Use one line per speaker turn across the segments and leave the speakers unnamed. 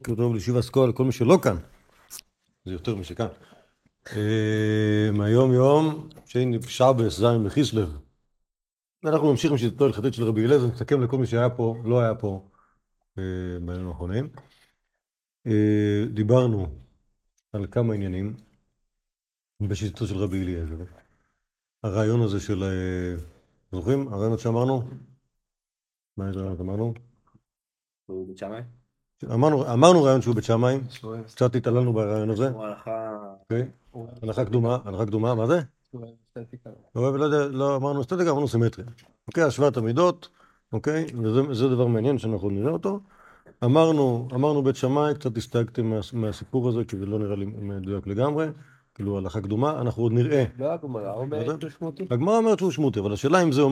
בוקר טוב לישיבה סקול, לכל מי שלא כאן, זה יותר משכאן. מהיום יום, שני שבס, זין בכיסלב. ואנחנו נמשיך עם שיטתו ההלכתית של רבי אליעזר, נסכם לכל מי שהיה פה, לא היה פה אה, בימים האחרונים. אה, דיברנו על כמה עניינים בשיטתו של רבי אליעזר. הרעיון הזה של, אה, זוכרים? הרעיונות שאמרנו? מה איזה רעיונות אמרנו? אמרנו, אמרנו רעיון שהוא בית שמאי, קצת התעללנו ברעיון הזה.
הלכה...
אוקיי? קדומה, הלכה קדומה, מה זה? לא לא יודע, לא אמרנו אסתטיקה, אמרנו סימטריה. אוקיי, השוואת המידות, אוקיי? וזה דבר מעניין שאנחנו נראה אותו. אמרנו, אמרנו בית שמאי, קצת הסתייגתם מהסיפור הזה, כי זה לא נראה לי מדויק לגמרי. כאילו הלכה קדומה, אנחנו עוד נראה.
לא הגמרא אומרת שהוא שמותי.
הגמרא אומרת שהוא שמותי, אבל השאלה אם זה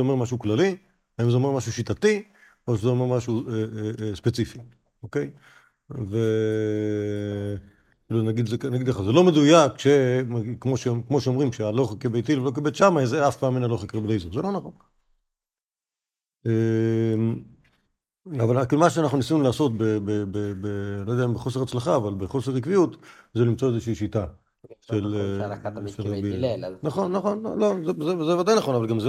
אומר משהו כללי, האם זה אומר משהו שיטתי, או שזה אומר משהו אה, אה, אה, ספציפי, אוקיי? ו... כאילו נגיד, נגיד לך, זה לא מדויק, ש... כמו, ש... כמו שאומרים שהלוך כבית הלל ולא כבית שמאי, זה אף פעם אין הלוך כבית הלל, זה לא נכון. אבל כאילו מה שאנחנו ניסינו לעשות, לא יודע אם בחוסר הצלחה, אבל בחוסר עקביות, זה למצוא איזושהי שיטה. של רבי נכון, נכון, לא, זה ודאי נכון, אבל גם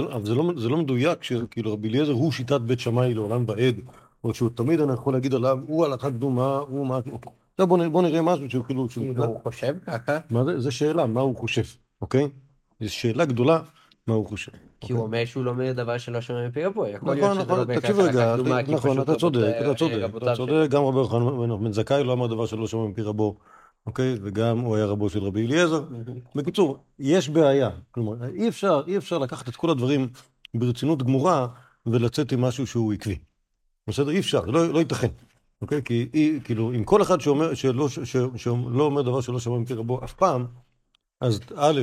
זה לא מדויק שכאילו רבי אליעזר הוא שיטת בית שמאי לעולם ועד, או שהוא תמיד אני יכול להגיד עליו, הוא הלכה קדומה, הוא מה... עכשיו בוא נראה משהו שהוא כאילו...
הוא חושב ככה?
מה זה? זה שאלה, מה הוא חושב, אוקיי? זו שאלה גדולה, מה הוא חושב.
כי הוא אומר שהוא לומד דבר שלא שומע מפי רבו.
נכון, נכון, תקשיב רגע, נכון, אתה צודק, אתה צודק, אתה צודק, גם רבי יוחנן בן זכאי לא אמר דבר שלא שומע מפי רבו. אוקיי? וגם הוא היה רבו של רבי אליעזר. בקיצור, יש בעיה. כלומר, אי אפשר, אי אפשר לקחת את כל הדברים ברצינות גמורה ולצאת עם משהו שהוא עקבי. בסדר? אי אפשר, לא, לא ייתכן. אוקיי? כי אי, כאילו, עם כל אחד שאומר, שלא, ש, ש, שלא אומר דבר שלא שמע מפי רבו אף פעם, אז א',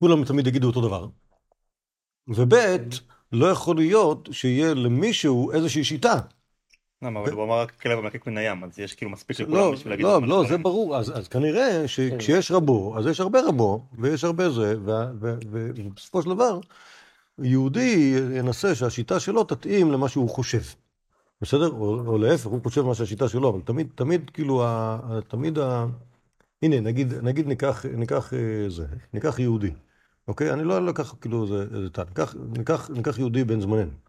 כולם תמיד יגידו אותו דבר. וב', לא יכול להיות שיהיה למישהו איזושהי שיטה
אבל הוא אמר רק כלב המלקק מן הים, אז יש כאילו מספיק לכולם
לא,
בשביל להגיד...
לא, לא, זה ברור, אז כנראה שכשיש רבו, אז יש הרבה רבו, ויש הרבה זה, ובסופו של דבר, יהודי ינסה שהשיטה שלו תתאים למה שהוא חושב. בסדר? או להפך, הוא חושב מה שהשיטה שלו, אבל תמיד, תמיד, כאילו, תמיד ה... הנה, נגיד, נגיד ניקח, ניקח אה, זה, ניקח יהודי, אוקיי? אני לא לקח כאילו איזה טל, ניקח יהודי בן זמננו.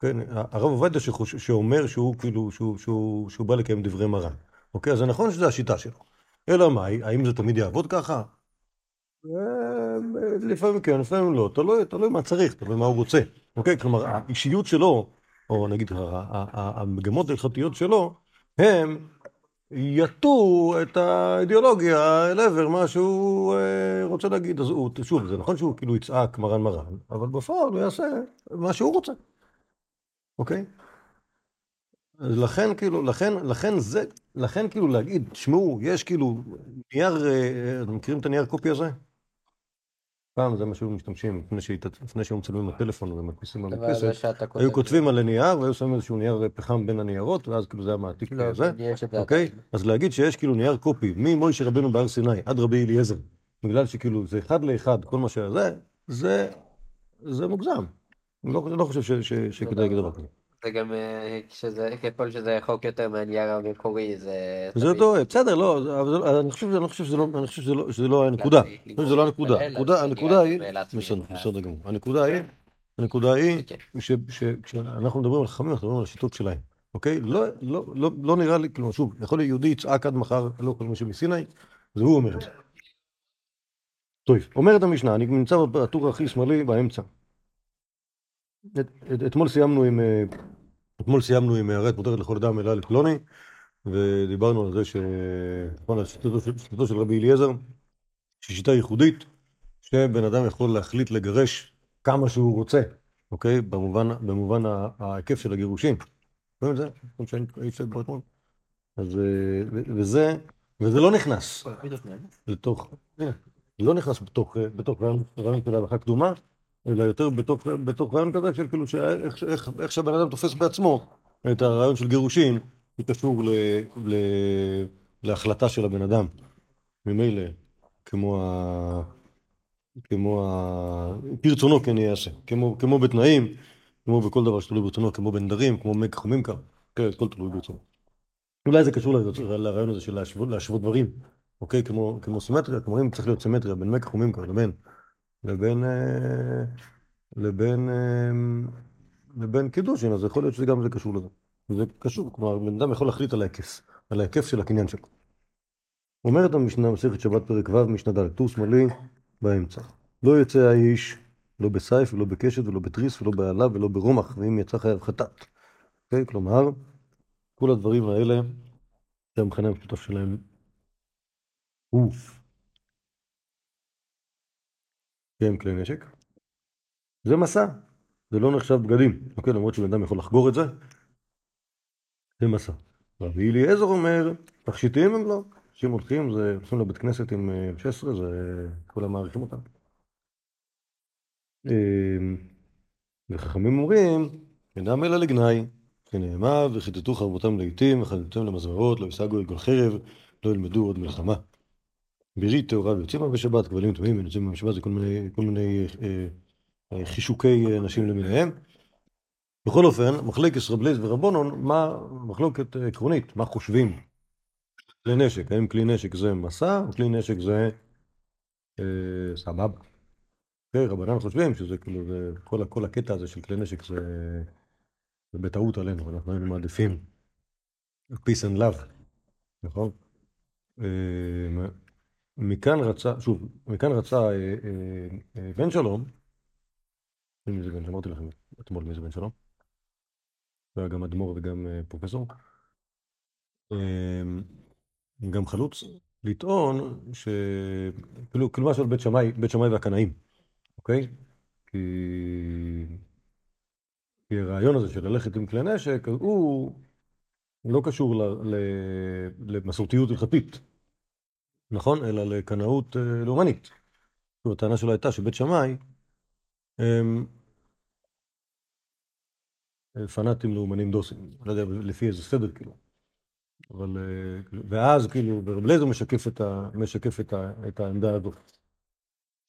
כן, הרב עובדיה שאומר שהוא כאילו, שהוא, שהוא, שהוא בא לקיים דברי מרן. אוקיי, אז זה נכון שזו השיטה שלו. אלא מאי, האם זה תמיד יעבוד ככה? אה, לפעמים כן, לפעמים לא, תלוי, תלוי מה צריך, תלוי מה הוא רוצה. אוקיי, כלומר, האישיות שלו, או נגיד המגמות ההלכתיות שלו, הם יטו את האידיאולוגיה אל עבר מה שהוא אה, רוצה להגיד. אז הוא, שוב, זה נכון שהוא כאילו יצעק מרן מרן, אבל בפועל הוא יעשה מה שהוא רוצה. אוקיי? לכן כאילו, לכן, לכן זה, לכן כאילו להגיד, תשמעו, יש כאילו נייר, אה, אתם מכירים את הנייר קופי הזה? פעם זה מה שהיו משתמשים, לפני, שהיו מצלמים בטלפון ומדפיסים במדפסת, היו כותבים על הנייר והיו שמים איזשהו נייר פחם בין הניירות, ואז כאילו זה היה מעתיק לא, כזה, אוקיי? אז להגיד שיש כאילו נייר קופי ממוישה רבנו בהר סיני עד רבי אליעזר, בגלל שכאילו זה אחד לאחד, כל מה שזה, זה, זה מוגזם. לא, לא חושב שכדאי להגיד דבר כזה.
זה גם, אה, ככל שזה רחוק יותר מהנייר המקורי, זה...
זה טועה, בסדר, לא, אבל אני חושב, אני חושב שזה לא, אני חושב שזה לא, לא הנקודה. לא הנקודה. הנקודה היא, בסדר, גמור. הנקודה היא, הנקודה היא, שכשאנחנו מדברים על חכמים, אנחנו מדברים על השיטות שלהם, אוקיי? לא, לא, לא, לא נראה לי, כלומר, שוב, יכול להיות יהודי יצעק עד מחר, לא כל מישהו מסיני, זה הוא אומר את זה. טוב, אומרת המשנה, אני נמצא בטור הכי שמאלי באמצע. אתמול סיימנו עם, אה, אתמול סיימנו עם הערת מותרת לכל אדם אלא לפלוני, ודיברנו על זה ש... נכון, על שיטתו של רבי אליעזר, שהיא שיטה ייחודית, שבן אדם יכול להחליט לגרש כמה שהוא רוצה, אוקיי? במובן, במובן ההיקף של הגירושים. רואים את זה? כמו שאני הייתי פה אתמול. אז, אה, וזה, וזה לא נכנס לתוך, לא נכנס בתוך, בתוך רעיון של ההלכה קדומה, אלא יותר בתוך, בתוך רעיון כזה של כאילו שאיך איך, איך שהבן אדם תופס בעצמו את הרעיון של גירושין, הוא קשור ל, ל, להחלטה של הבן אדם. ממילא, כמו ה... כמו ה... כרצונו כן יעשה, כמו, כמו בתנאים, כמו בכל דבר שתלוי ברצונו, כמו בנדרים, כמו מי כחומים כאן, כן, הכל תלוי ברצונו. אולי זה קשור לרעיון הזה של להשוות, להשוות דברים, אוקיי? כמו, כמו סימטריה, כלומר אם צריך להיות סימטריה בין מקח וממכר לבין, לבין, אה, לבין, אה, לבין קידושין, אז יכול להיות שגם זה קשור לזה. זה קשור, כלומר, בן אדם יכול להחליט על ההיקף, על ההיקף של הקניין שלו. אומרת המשנה, מסכת שבת פרק ו', משנה ד', טור שמאלי באמצע. לא יצא האיש, לא בסייף ולא בקשת ולא בתריס ולא בעלה ולא ברומח, ואם יצא חייב חטאת. אוקיי? כלומר, כל הדברים האלה, זה המכנה המשותף שלהם הוא שהם כלי נשק. זה מסע, זה לא נחשב בגדים, אוקיי? למרות שבן אדם יכול לחגור את זה, זה מסע. רבי אליעזר אומר, תכשיטים הם לא. אנשים הולכים, זה, הולכים לבית כנסת עם אה, 16, זה, כולם מעריכים אותם. אה, וחכמים אומרים, אינם אלא לגנאי, שנאמר, וכיתתו חרבותם לעיתים, וחדלתם למזמרות, לא ישגו עגל חרב, לא ילמדו עוד מלחמה. ברית טהורה ויוצאים בה בשבת, כבלים טמאים ויוצאים בה בשבת, זה כל מיני, כל מיני אה, אה, חישוקי אה, נשים למיניהם. בכל אופן, מחלקת רב לייז ורבונון, מה מחלוקת אה, עקרונית, מה חושבים? כלי נשק, האם כלי נשק זה מסע, או כלי נשק זה אה, סבבה. כן, רבנן חושבים שזה כאילו, זה, כל, כל הקטע הזה של כלי נשק זה, זה בטעות עלינו, אנחנו היינו מעדיפים peace and love, נכון? אה, מכאן רצה, שוב, מכאן רצה אה, אה, אה, בן שלום, מי זה בן, שלום? אמרתי לכם אתמול מי זה בן שלום, הוא היה גם אדמו"ר וגם אה, פרופסור, אה, גם חלוץ, לטעון ש... כאילו, כאילו משהו על בית שמאי, בית שמאי והקנאים, אוקיי? כי... כי הרעיון הזה של ללכת עם כלי נשק, הוא לא קשור ל... ל... למסורתיות הלכתית, נכון? אלא לקנאות אה, לאומנית. כאילו, הטענה שלו הייתה שבית שמאי הם אה, פנאטים לאומנים דוסים, לא יודע לפי איזה סדר כאילו. אבל, אה, ואז כאילו, ורב לייזר משקף את, ה, משקף את, ה, את העמדה הזאת.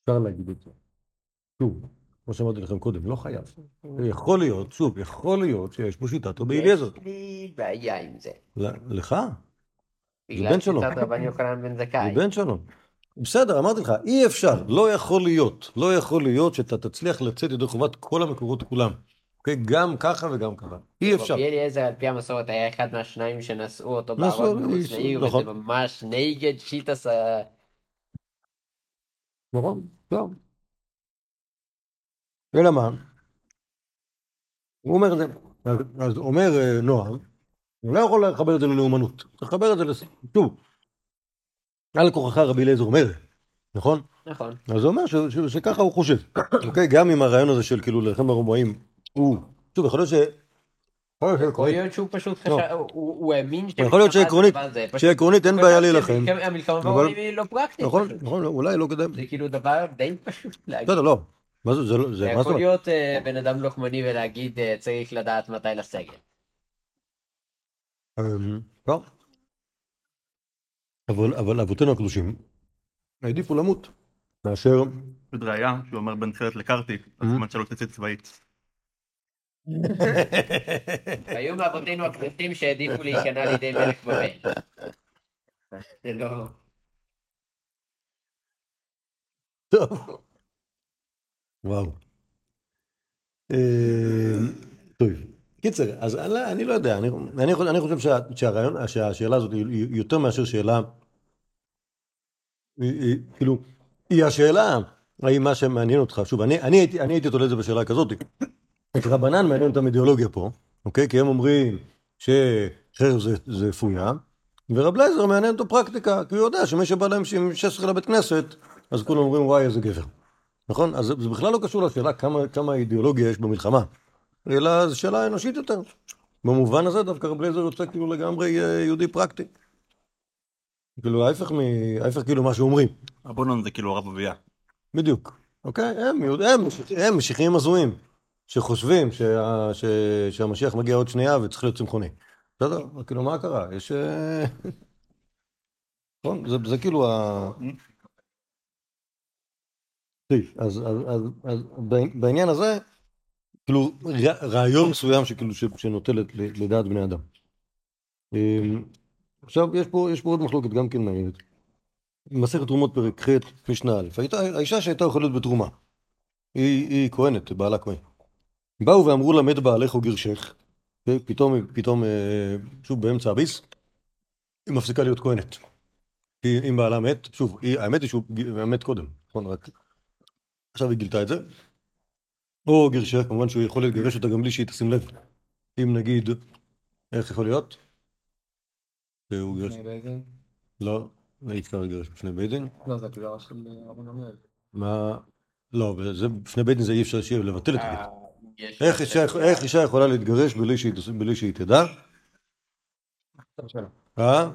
אפשר להגיד את זה. שוב, כמו שאמרתי לכם קודם, לא חייב. יכול להיות, שוב, יכול להיות שיש פה שיטת רבי אליעזר.
יש לי בעיה עם זה.
לך?
בגלל. שיטת רבן יוחנן בן זכאי.
בן שלום. בסדר, אמרתי לך, אי אפשר, לא יכול להיות, לא יכול להיות שאתה תצליח לצאת ידי חובת כל המקורות כולם. אוקיי? גם ככה וגם ככה. אי אפשר.
רבי אליעזר על פי המסורת היה אחד מהשניים שנשאו אותו
נשאו,
בארון מחוץ לעיר,
נכון.
וזה ממש נגד שיטס ה...
נכון, לא. אלא מה? הוא אומר אז, אומר אה, נועם, הוא לא יכול לחבר את זה ללאומנות, צריך לחבר את זה לס... שוב, על כורחך רבי אליעזר אומר, נכון?
נכון.
אז זה אומר ש, ש, שככה הוא חושב, אוקיי? גם אם הרעיון הזה של כאילו להילחם ברומאים הוא, שוב, יכול להיות ש... יכול להיות
יכול שהוא פשוט
לא.
חשב, הוא- האמין
יכול להיות שעקרונית-
זה זה,
שעקרונית אין בעיה להילחם,
המלחמה ברומאים היא לא פרקטית.
נכון. נכון, אולי לא כדאי,
זה כאילו דבר די פשוט להגיד.
בסדר, לא, מה זה, זה לא,
זה
זה, מה זאת
יכול
אומרת?
להיות אה, בן אדם לוחמני ולהגיד אה, צריך לדעת מתי לסגת.
אמ, לא. אבל, אבל אבותינו הקדושים העדיפו למות מאשר,
עוד ראיה שהוא אומר בנבחרת לקרתי. אז סימן שלא תצא צבאית.
היו מאבותינו הקדושים שהעדיפו להיכנע לידי מלך בבל. זה לא...
טוב. וואו. אמ, טוב. קיצר, אז אני, אני לא יודע, אני, אני, אני חושב שה, שהרעיון, שהשאלה הזאת היא, יותר מאשר שאלה, היא, היא, כאילו, היא השאלה האם מה שמעניין אותך, שוב, אני, אני, הייתי, אני הייתי תולה את זה בשאלה כזאת, את רבנן מעניין אותם אידיאולוגיה פה, אוקיי? כי הם אומרים שחרב זה, זה פויה, ורב לייזר מעניין אותו פרקטיקה, כי הוא יודע שמי שבא להם עם 16 לבית כנסת, אז כולם אומרים וואי איזה גבר. נכון? אז זה בכלל לא קשור לשאלה כמה, כמה אידיאולוגיה יש במלחמה, אלא זו שאלה אנושית יותר. במובן הזה דווקא רב לייזר יוצא כאילו לגמרי אה, יהודי פרקטי. כאילו ההפך, מ... ההפך כאילו מה שאומרים.
רבונון זה כאילו הרב אביה.
בדיוק. אוקיי? הם, יהוד- הם, הם משיחיים הזויים, שחושבים שה, ש, שהמשיח מגיע עוד שנייה וצריך להיות צמחוני. בסדר? כאילו מה קרה? יש... אה, נכון? זה, זה כאילו ה... אז, אז, אז, אז בעניין הזה, כאילו רעיון מסוים שכאילו שנוטה לדעת בני אדם. אמ, עכשיו, יש פה, יש פה עוד מחלוקת גם כן מעניינת. מסכת תרומות פרק ח', משנה א'. הייתה, האישה שהייתה אוכלת בתרומה, היא, היא כהנת, בעלה כהן. באו ואמרו לה מת בעלך או גרשך, ופתאום, פתאום, אה, שוב באמצע הביס, היא מפסיקה להיות כהנת. אם בעלה מת, שוב, היא, האמת היא שהוא מת קודם, נכון? רק עכשיו היא גילתה את זה. או גרשך, כמובן שהוא יכול לגרש אותה גם בלי שהיא תשים לב. אם נגיד, איך יכול להיות? שהוא גרש...
לפני בית דין?
לא, כבר גרש בפני בית דין.
לא, זה הגדרה של רבן גמליאל.
מה... לא, וזה, בפני בית דין זה אי אפשר שיהיה לבטל את הגט.
אה, יש-
איך אישה, איך אישה יכולה להתגרש בלי שהיא, בלי שהיא תדע? אה?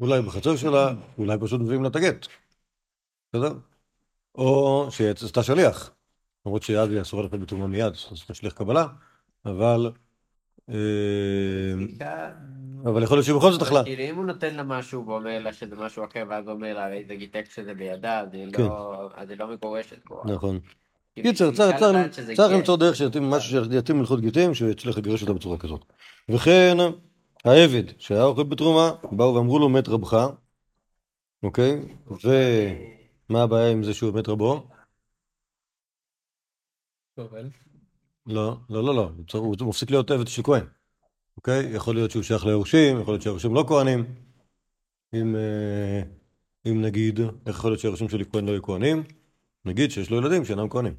אולי בחצר שלה, אולי פשוט מביאים לה את הגט. בסדר? או שיצא שליח. למרות שאז היא אסורה ללכת בתרומה מיד, אתה שליח קבלה, אבל... אה, אבל יכול להיות שבכל זאת אכלה.
כאילו אם הוא נותן לה משהו ואומר לה שזה משהו אחר ואז אומר לה הרי זה גיטק שזה בידה אז היא
כן.
לא- לא מגורשת כבר.
נכון.
כאילו,
קיצר,
היא
צריך-. למצוא דרך שיתאים משהו שיתאים להלכות גיטים, שיצליח לגרש אותה בצורה כזאת. וכן, העבד שהיה אוכל בתרומה, באו ואמרו לו מת רבך, אוקיי? ומה הבעיה עם זה שהוא מת רבו? לא, לא, לא, לא, הוא מפסיק להיות עבד של כהן, אוקיי? יכול להיות שהוא שייך ליורשים, יכול להיות שהיורשים לא כהנים. אם, אה, אם נגיד, איך יכול להיות שהיורשים שלי כהן לא יהיו כהנים? נגיד שיש לו ילדים שאינם כהנים.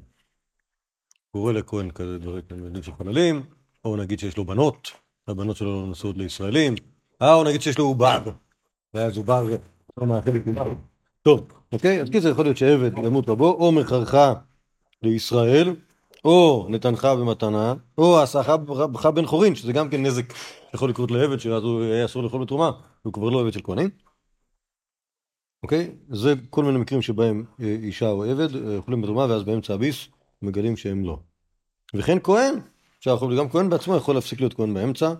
קורא לכהן כזה דברים, ילדים של חללים, או נגיד שיש לו בנות, הבנות שלו נשואות לישראלים, אה, או נגיד שיש לו עובר, ואז עובר לא מאחל לי עובר. טוב, אוקיי? אז קיצר יכול להיות שעבד ימות רבו, או מכרך לישראל, או נתנך במתנה, או עשך בך בן חורין, שזה גם כן נזק שיכול לקרות לעבד, שאז הוא היה אסור לאכול בתרומה, הוא כבר לא עבד של כהנים. אוקיי? זה כל מיני מקרים שבהם אה, אישה או עבד אה, אוכלים בתרומה, ואז באמצע הביס מגלים שהם לא. וכן כהן, שהאוכל, גם כהן בעצמו יכול להפסיק להיות כהן באמצע,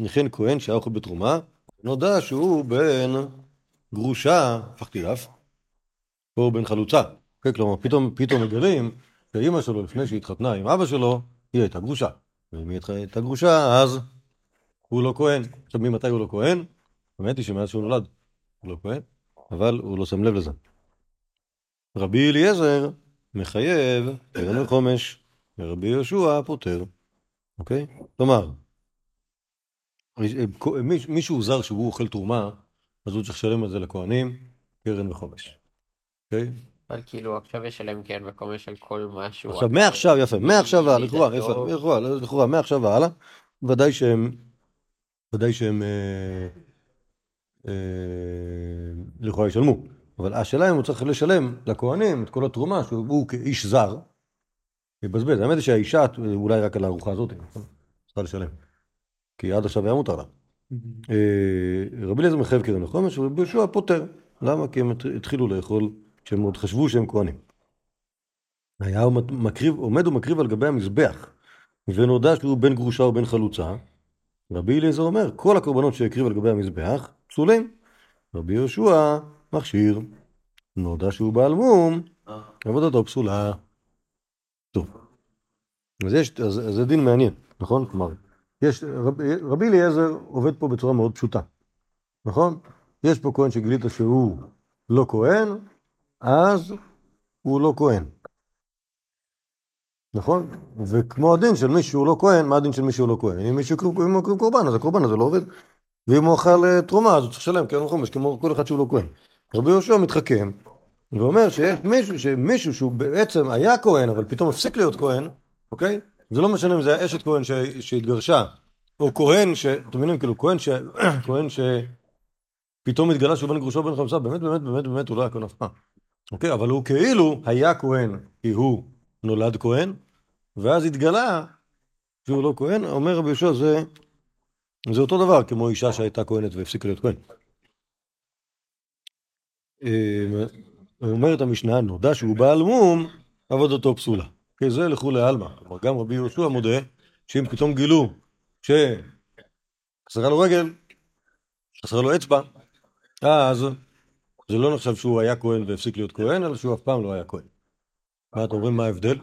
וכן כהן שהאוכל בתרומה, נודע שהוא בן גרושה, הפכתי דף, או בן חלוצה. כן, כלומר, פתאום, פתאום מגלים שאימא שלו, לפני שהיא התחתנה עם אבא שלו, היא הייתה גרושה. ואם היא הייתה גרושה, אז הוא לא כהן. עכשיו, ממתי הוא לא כהן? האמת היא שמאז שהוא נולד הוא לא כהן, אבל הוא לא שם לב לזה. רבי אליעזר מחייב קרן וחומש, ורבי יהושע פוטר. אוקיי? כלומר, מי- מישהו זר שהוא אוכל תרומה, אז הוא צריך לשלם על זה לכהנים, קרן וחומש. אוקיי?
אבל כאילו עכשיו יש עליהם כן וקומש על כל משהו.
עכשיו, מעכשיו, יפה, מעכשיו והלאה, לכאורה,
מידתו.
יפה, לכאורה, לכאורה, מעכשיו והלאה, ודאי שהם, ודאי שהם, אה, אה, לכאורה ישלמו. אבל השאלה אם הוא צריך לשלם לכהנים את כל התרומה, שהוא כאיש זר, יבזבז. האמת היא שהאישה, אולי רק על הארוחה הזאת, נכון? צריכה לשלם. כי עד עכשיו היה מותר לה. אה, רבי אליעזר מחייב קרן החומש, ורבי יהושע פוטר. למה? כי הם התחילו לאכול, כשהם עוד חשבו שהם כהנים. היה מקריב, עומד ומקריב על גבי המזבח, ונודע שהוא בן גרושה או בן חלוצה. רבי אליעזר אומר, כל הקורבנות שהקריב על גבי המזבח, פסולים. רבי יהושע מכשיר. נודע שהוא בעל מום, עבודתו פסולה. טוב. אז יש, אז, אז זה דין מעניין, נכון? כלומר, יש, רבי, רבי אליעזר עובד פה בצורה מאוד פשוטה, נכון? יש פה כהן שגילית שהוא לא כהן, אז הוא לא כהן. נכון? וכמו הדין של מי שהוא לא כהן, מה הדין של מי שהוא לא כהן? אם מישהו מקריב קורבן, אז הקורבן הזה לא עובד. ואם הוא אכל אה, תרומה, אז הוא צריך לשלם קרן חומש, כמו כל אחד שהוא לא כהן. רבי יהושע מתחכם, ואומר שיש מישהו, שמישהו שהוא בעצם היה כהן, אבל פתאום הפסיק להיות כהן, אוקיי? זה לא משנה אם זה היה אשת כהן ש... שהתגרשה, או כהן ש... אתם מבינים, כאילו, כהן ש... כהן ש... פתאום התגלה שהוא בן גרושו בן חמסה, באמת, באמת, באמת, באמת, הוא לא היה כהן אף פעם. אוקיי, אבל הוא כאילו היה כהן, כי הוא נולד כהן, ואז התגלה שהוא לא כהן, אומר רבי יהושע, זה, זה אותו דבר כמו אישה שהייתה כהנת והפסיקה להיות כהן. אה, אומרת המשנה, נודע שהוא בעל מום, עבודתו פסולה. כי זה לכולי עלמא. כלומר, גם רבי יהושע מודה שאם פתאום גילו שחסרה לו רגל, חסרה לו אצבע, אז זה לא נחשב שהוא היה כהן והפסיק להיות כהן, אלא שהוא אף פעם לא היה כהן. מה אתם אומרים, מה ההבדל?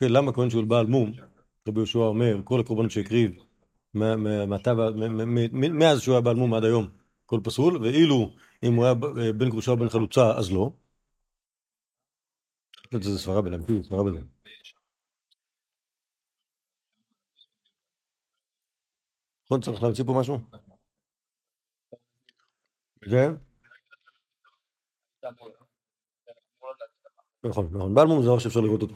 כן, למה כהן שהוא בעל מום, רבי יהושע אומר, כל הקורבנות שהקריב מאז שהוא היה בעל מום עד היום, הכל פסול, ואילו אם הוא היה אה, בן גרושה או בן חלוצה, אז לא. שזה סברה בלמדי, סברה בזה. נכון, צריך להמציא פה משהו? זה? נכון, נכון. בעל מום זה דבר שאפשר לראות אותו.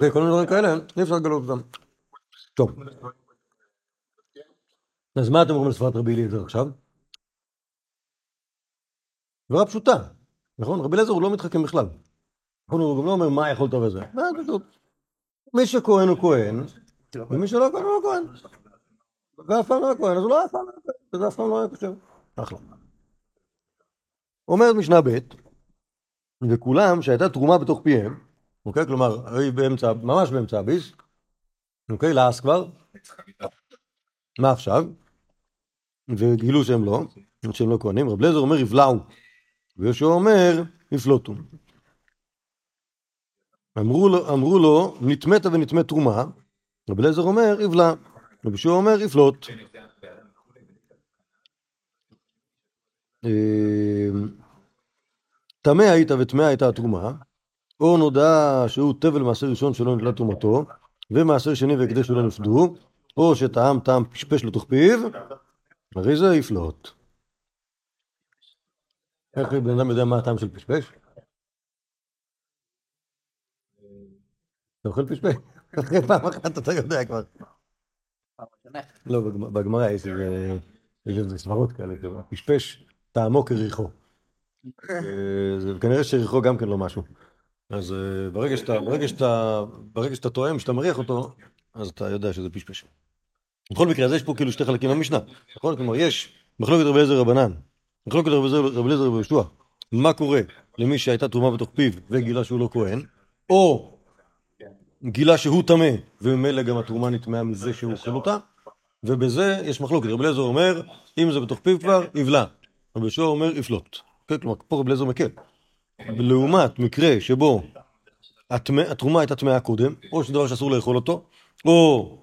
וכל מיני דברים כאלה, אי אפשר לגלות אותם. טוב. אז מה אתם אומרים לספרת רבי אליעזר עכשיו? דברה פשוטה, נכון? רבי אליעזר הוא לא מתחכם בכלל. נכון, הוא גם לא אומר מה יכולת וזה. מה, פשוט. מי שכהן הוא כהן, ומי שלא כהן הוא לא כהן. ואף פעם לא היה כהן, אז הוא לא אף פעם לא היה כהן, וזה אף פעם לא היה כשר. אחלה. אומרת משנה ב', וכולם שהייתה תרומה בתוך פיהם, אוקיי? כלומר, הרי באמצע, ממש באמצע הביס, אוקיי? לעס כבר. מה עכשיו? וגילו שהם לא, שהם לא כהנים. רב לזר אומר יבלעו, ויהושע אומר יפלוטו. אמרו לו, אמרו לו נטמאת ונטמאת תרומה, רב אליעזר אומר יבלע, רבי יהושע אומר יפלוט. אה, טמא היית וטמאה הייתה התרומה, או נודע שהוא תבל מעשר ראשון שלא נתלה תרומתו, ומעשר שני והקדש שלא נפדו, או שטעם טעם פשפש לתוך פיו, הרי זה יפלוט. איך בן אדם יודע מה הטעם של פשפש? אתה אוכל פשפש? אחרי פעם אחת אתה יודע כבר. לא, בגמ- בגמרא יש איזה- סברות כאלה, פשפש טעמו כריחו. אה, כנראה שריחו גם כן לא משהו. אז אה, ברגע שאתה, טועם, שאתה מריח אותו, אז אתה יודע שזה פשפש. בכל מקרה, אז יש פה כאילו שתי חלקים במשנה, נכון? כלומר, יש מחלוקת רבי אליעזר רבנן, מחלוקת רבי אליעזר רבי יהושע, מה קורה למי שהייתה תרומה בתוך פיו וגילה שהוא לא כהן, או גילה שהוא טמא, וממילא גם התרומה נטמעה מזה שהוא אוכל אותה, ובזה יש מחלוקת. רבי אליעזר אומר, אם זה בתוך פיו כבר, יבלע. רבי יהושע אומר, יפלוט. כן, כלומר, פה רבי אליעזר מקל. לעומת מקרה שבו התרומה הייתה טמאה קודם, או שזה דבר שאסור לאכול אותו, או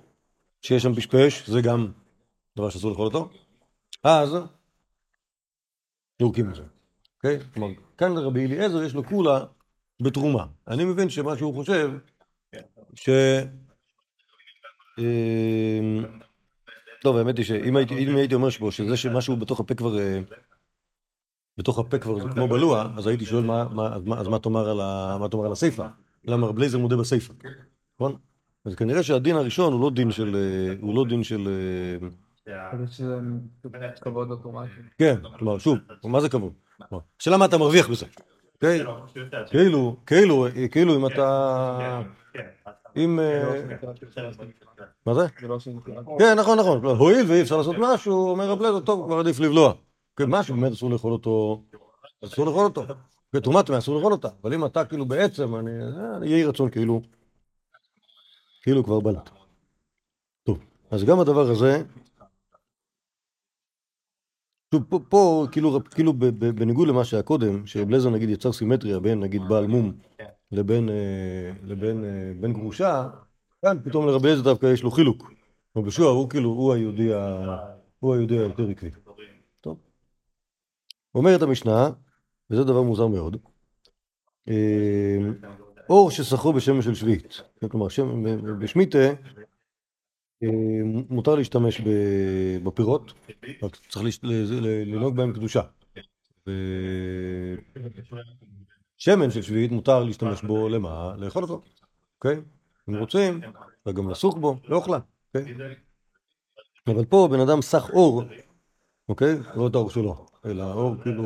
שיש שם פשפש, זה גם דבר שאסור לאכול אותו, אז יורקים את זה. אוקיי? כלומר, כאן לרבי אליעזר יש לו כולה בתרומה. אני מבין שמה שהוא חושב, ש... אמ, טוב, האמת היא שאם הייתי, אומר שפה, שזה שמשהו בתוך הפה כבר, אה, בתוך הפה כבר זה כמו בלוע, אז הייתי שואל אז מה, תאמר על ה- מה תאמר על הסיפא? למה רב לייזר מודה בסיפא, נכון? אז כנראה שהדין הראשון הוא לא דין של, אה, הוא לא דין של, אה. כן, כלומר, שוב, מה זה כבוד? השאלה מה אתה מרוויח בזה? כאילו, כאילו, כאילו אם אתה, אם, אה, מה זה?
לא.
כן, נכון, נכון. כלומר, הואיל ואי אפשר לעשות משהו, אומר רב לייזר, טוב, כבר עדיף לבלוע. כן, משהו באמת אסור לאכול אותו, אסור לאכול אותו. בתרומת טמאה אסור לאכול אותה. אבל אם אתה כאילו בעצם, אני, אה, יהי רצון כאילו, כאילו כבר בלט. טוב, אז גם הדבר הזה, שוב, פה, פה כאילו, כאילו בניגוד למה שהיה קודם, שרב לייזר נגיד יצר סימטריה בין נגיד בעל מום לבין, אה, לבין אה, בן גרושה, כאן פתאום לרבי דווקא יש לו חילוק. רבי יהושע הוא כאילו, הוא היהודי, ה... הוא היהודי היותר עקבי. טוב. אומרת המשנה, וזה דבר מוזר מאוד, אה, אור שסחרו בשמן של שביעית. כלומר, בשמיטה מותר להשתמש בפירות, רק צריך לנהוג בהם קדושה. שמן של שביעית מותר להשתמש בו למה? לאכול אותו, אוקיי? אם רוצים, אפשר גם לסוך בו, לאוכלה, אוקיי? אבל פה בן אדם סך אור, אוקיי? לא את האור שלו, אלא אור כאילו,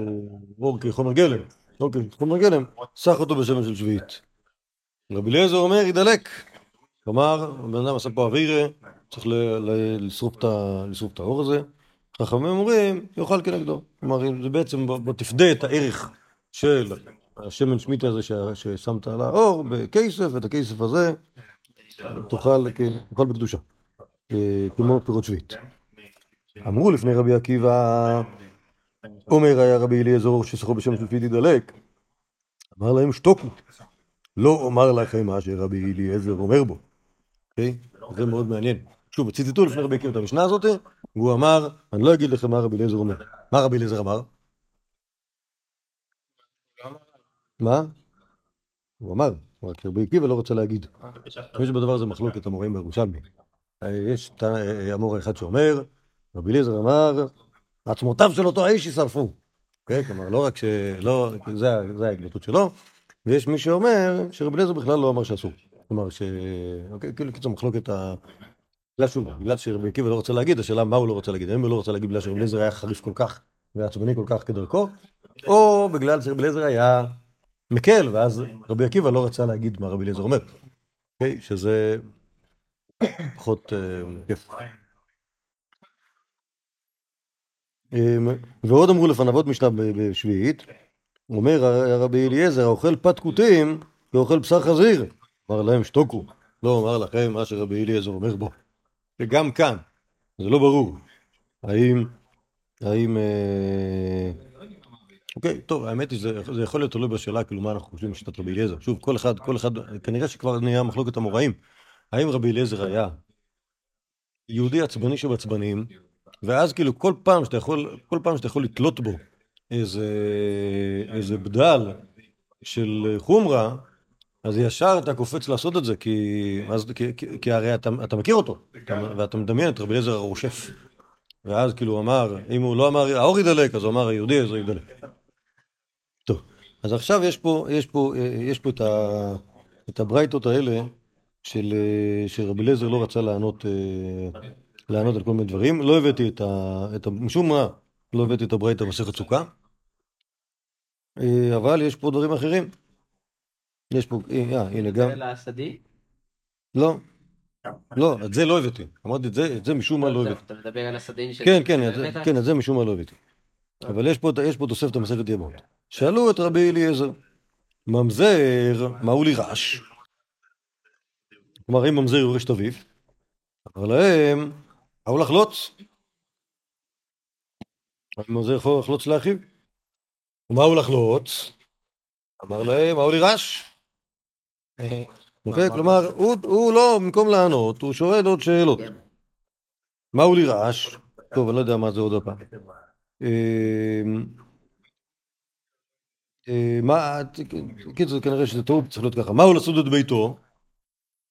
אור כחומר גלם, אוקיי, חומר גלם, סך אותו בשמן של שביעית. רבי אליעזר אומר, ידלק. כלומר, בן אדם עשה פה אווירה, צריך לשרוף את האור הזה. חכמים אומרים, יאכל כנגדו. כלומר, זה בעצם, בוא תפדה את הערך של השמן שמיטה הזה ששמת על האור בכסף, ואת הכסף הזה תאכל בקדושה, אה, כמו פירות שביעית. אמרו לפני רבי עקיבא, אומר היה רבי אליעזר ששכו בשם של פידי דלק, אמר להם שתוקו, לא אומר לכם מה שרבי אליעזר אומר בו. אוקיי? זה מאוד מעניין. שוב, ציטטו לפני רבי עקיבא את המשנה הזאת, והוא אמר, אני לא אגיד לכם מה רבי אליעזר אומר. מה רבי אליעזר אמר? מה? הוא אמר, רק רבי עקיבא לא רוצה להגיד. יש בדבר הזה מחלוקת המוראים בירושלמי. יש את המורה אחד שאומר, רבי אליעזר אמר, עצמותיו של אותו האיש יישרפו. כן, כלומר, לא רק ש... לא, זה ההגלטות שלו, ויש מי שאומר שרבי אליעזר בכלל לא אמר שאסור. כלומר, ש... אוקיי, כאילו, קיצור, מחלוקת ה... בגלל שוב, בגלל שרבי עקיבא לא רוצה להגיד, השאלה מה הוא לא רוצה להגיד. האם הוא לא רוצה להגיד בגלל שרבי אליעזר היה חריף כל כך ועצבני כל כך כדרכו, או בגלל שרבי אליעזר היה מקל, ואז רבי עקיבא לא רצה להגיד מה רבי אליעזר אומר. אוקיי? שזה פחות אה, כיף. אמ, ועוד אמרו לפניו עוד משנה בשביעית, אומר הרבי אליעזר, האוכל פת כותים ואוכל בשר חזיר. אמר להם, שתוקו. לא אמר לכם מה שרבי אליעזר אומר בו. וגם כאן, זה לא ברור. האם, האם, אה, אוקיי, טוב, האמת היא שזה זה יכול להיות תלוי בשאלה, כאילו, מה אנחנו חושבים בשיטת רבי אליעזר. שוב, כל אחד, כל אחד, כנראה שכבר נהיה מחלוקת המוראים. האם רבי אליעזר היה יהודי עצבני שבעצבנים, ואז כאילו כל פעם שאתה יכול, כל פעם שאתה יכול לתלות בו איזה, איזה בדל של חומרה, אז ישר אתה קופץ לעשות את זה, כי, אז, כי, כי, כי הרי אתה, אתה מכיר אותו, אתה, ואתה מדמיין את רבי אליעזר הרושף. ואז כאילו הוא אמר, אם הוא לא אמר האור ידלק, אז הוא אמר היהודי הזה ידלק. טוב, אז עכשיו יש פה, יש פה, יש פה את, ה, את הברייתות האלה של, שרבי אליעזר לא רצה לענות, אה, לענות על כל מיני דברים. לא הבאתי את ה... את ה משום מה, לא הבאתי את הברייתא במסכת סוכה. אה, אבל יש פה דברים אחרים. יש פה, אה, אה, הנה גם,
זה?
לא, לא, את זה לא הבאתי. אמרתי את זה, את זה משום מה לא הבאתי.
אתה מדבר על הסדין של...
כן, כן? כן, את זה משום מה לא הבאתי. אבל יש פה, את- יש פה תוספת המסכת ימות. שאלו את רבי אליעזר, ממזר, מהו לי רעש? כלומר, אם ממזר יורש את אביו, אמר להם, מהו לחלוץ? ממזר יכול לחלוץ לאחיו? ומהו לחלוץ? אמר להם, מהו לי רעש? אוקיי, כלומר, הוא- הוא לא, במקום לענות, הוא שואל עוד שאלות. מהו לי רעש? טוב, אני לא יודע מה זה עוד פעם. אמ, אה, מה, קיצור, כנראה שזה טעות, צריך להיות ככה. מהו לסוד את ביתו?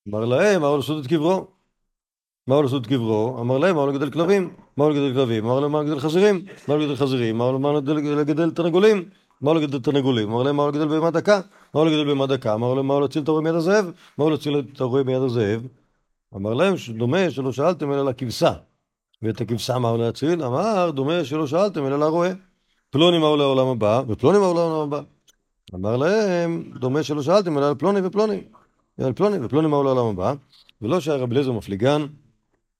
אמר להם, מהו לסוד את קברו? מהו לסוד את קברו? אמר להם, מהו לגדל כלבים? מהו לגדל כלבים? אמר להם, מהו לגדל חזירים? מהו לגדל חזירים? מהו מהו לגדל- תרנגולים? מהו לגדל תרנגולים? אמר להם, מהו לגדל בהמה דקה? מהו לגדל בהמה דקה? אמר להם, מהו להציל את הרועה מיד הזאב? מהו להציל את הרועה מיד הזאב? אמר להם, דומה שלא שאלתם אלא לכבשה. ואת הכבשה מהו להציל? אמר, דומה שלא שאלתם אלא לרועה. פלוני מהו לעולם הבא, ופלוני מהו לעולם הבא. אמר להם, דומה שלא שאלתם אלא על פלוני ופלוני. על פלוני ופלוני מהו לעולם הבא. ולא שהיה רבי אליעזר מפליגן,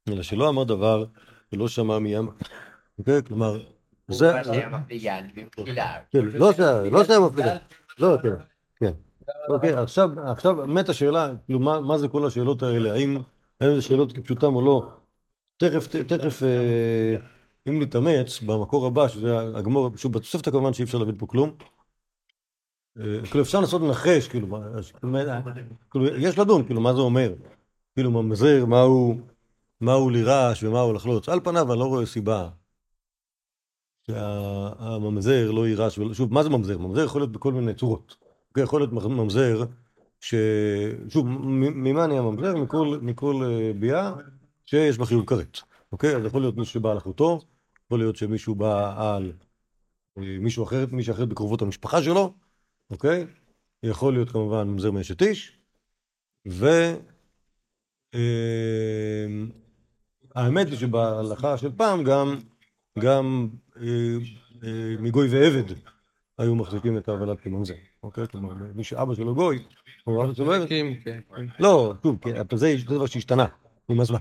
אלא שלא אמר דבר ולא שמע מים. אוקיי? כלומר, זה... כן, לא שהיה- לא שהיה מפליגן. לא, כן, כן. אוקיי, עכשיו, באמת השאלה, כאילו, מה, זה כל השאלות האלה? האם, זה שאלות כפשוטם או לא? תכף, תכף, אה, אם נתאמץ, במקור הבא, שזה הגמור, שוב, בתוספתא כמובן שאי אפשר להבין פה כלום. אה, כאילו, אפשר לנסות לנחש, כאילו, מה- אז, כאילו, מה- כאילו, יש לדון, כאילו, מה זה אומר? כאילו, ממזר, מהו, מהו לירש ומהו לחלוץ. על פניו, אני לא רואה סיבה שהממזר לא יירש, שוב, מה זה ממזר? ממזר יכול להיות בכל מיני צורות. אוקיי, יכול להיות ממזר ש... שוב, ממה נהיה ממזר? מכל, מכל אה, ביאה שיש בה חיוב כרת. אוקיי? אז יכול להיות מישהו שבא על אחותו, יכול להיות שמישהו בא על אה, מישהו אחר, מישהו אחר בקרובות המשפחה שלו, אוקיי? יכול להיות כמובן ממזר מאשת איש, ו... אה, האמת היא שבהלכה של פעם גם, גם אה, מגוי ועבד היו מחזיקים את ההבלה כממזר, אוקיי? כלומר, מי שאבא שלו גוי, או אבא שלו עבד,
כן, כן.
לא, שוב, זה דבר שהשתנה עם הזמן,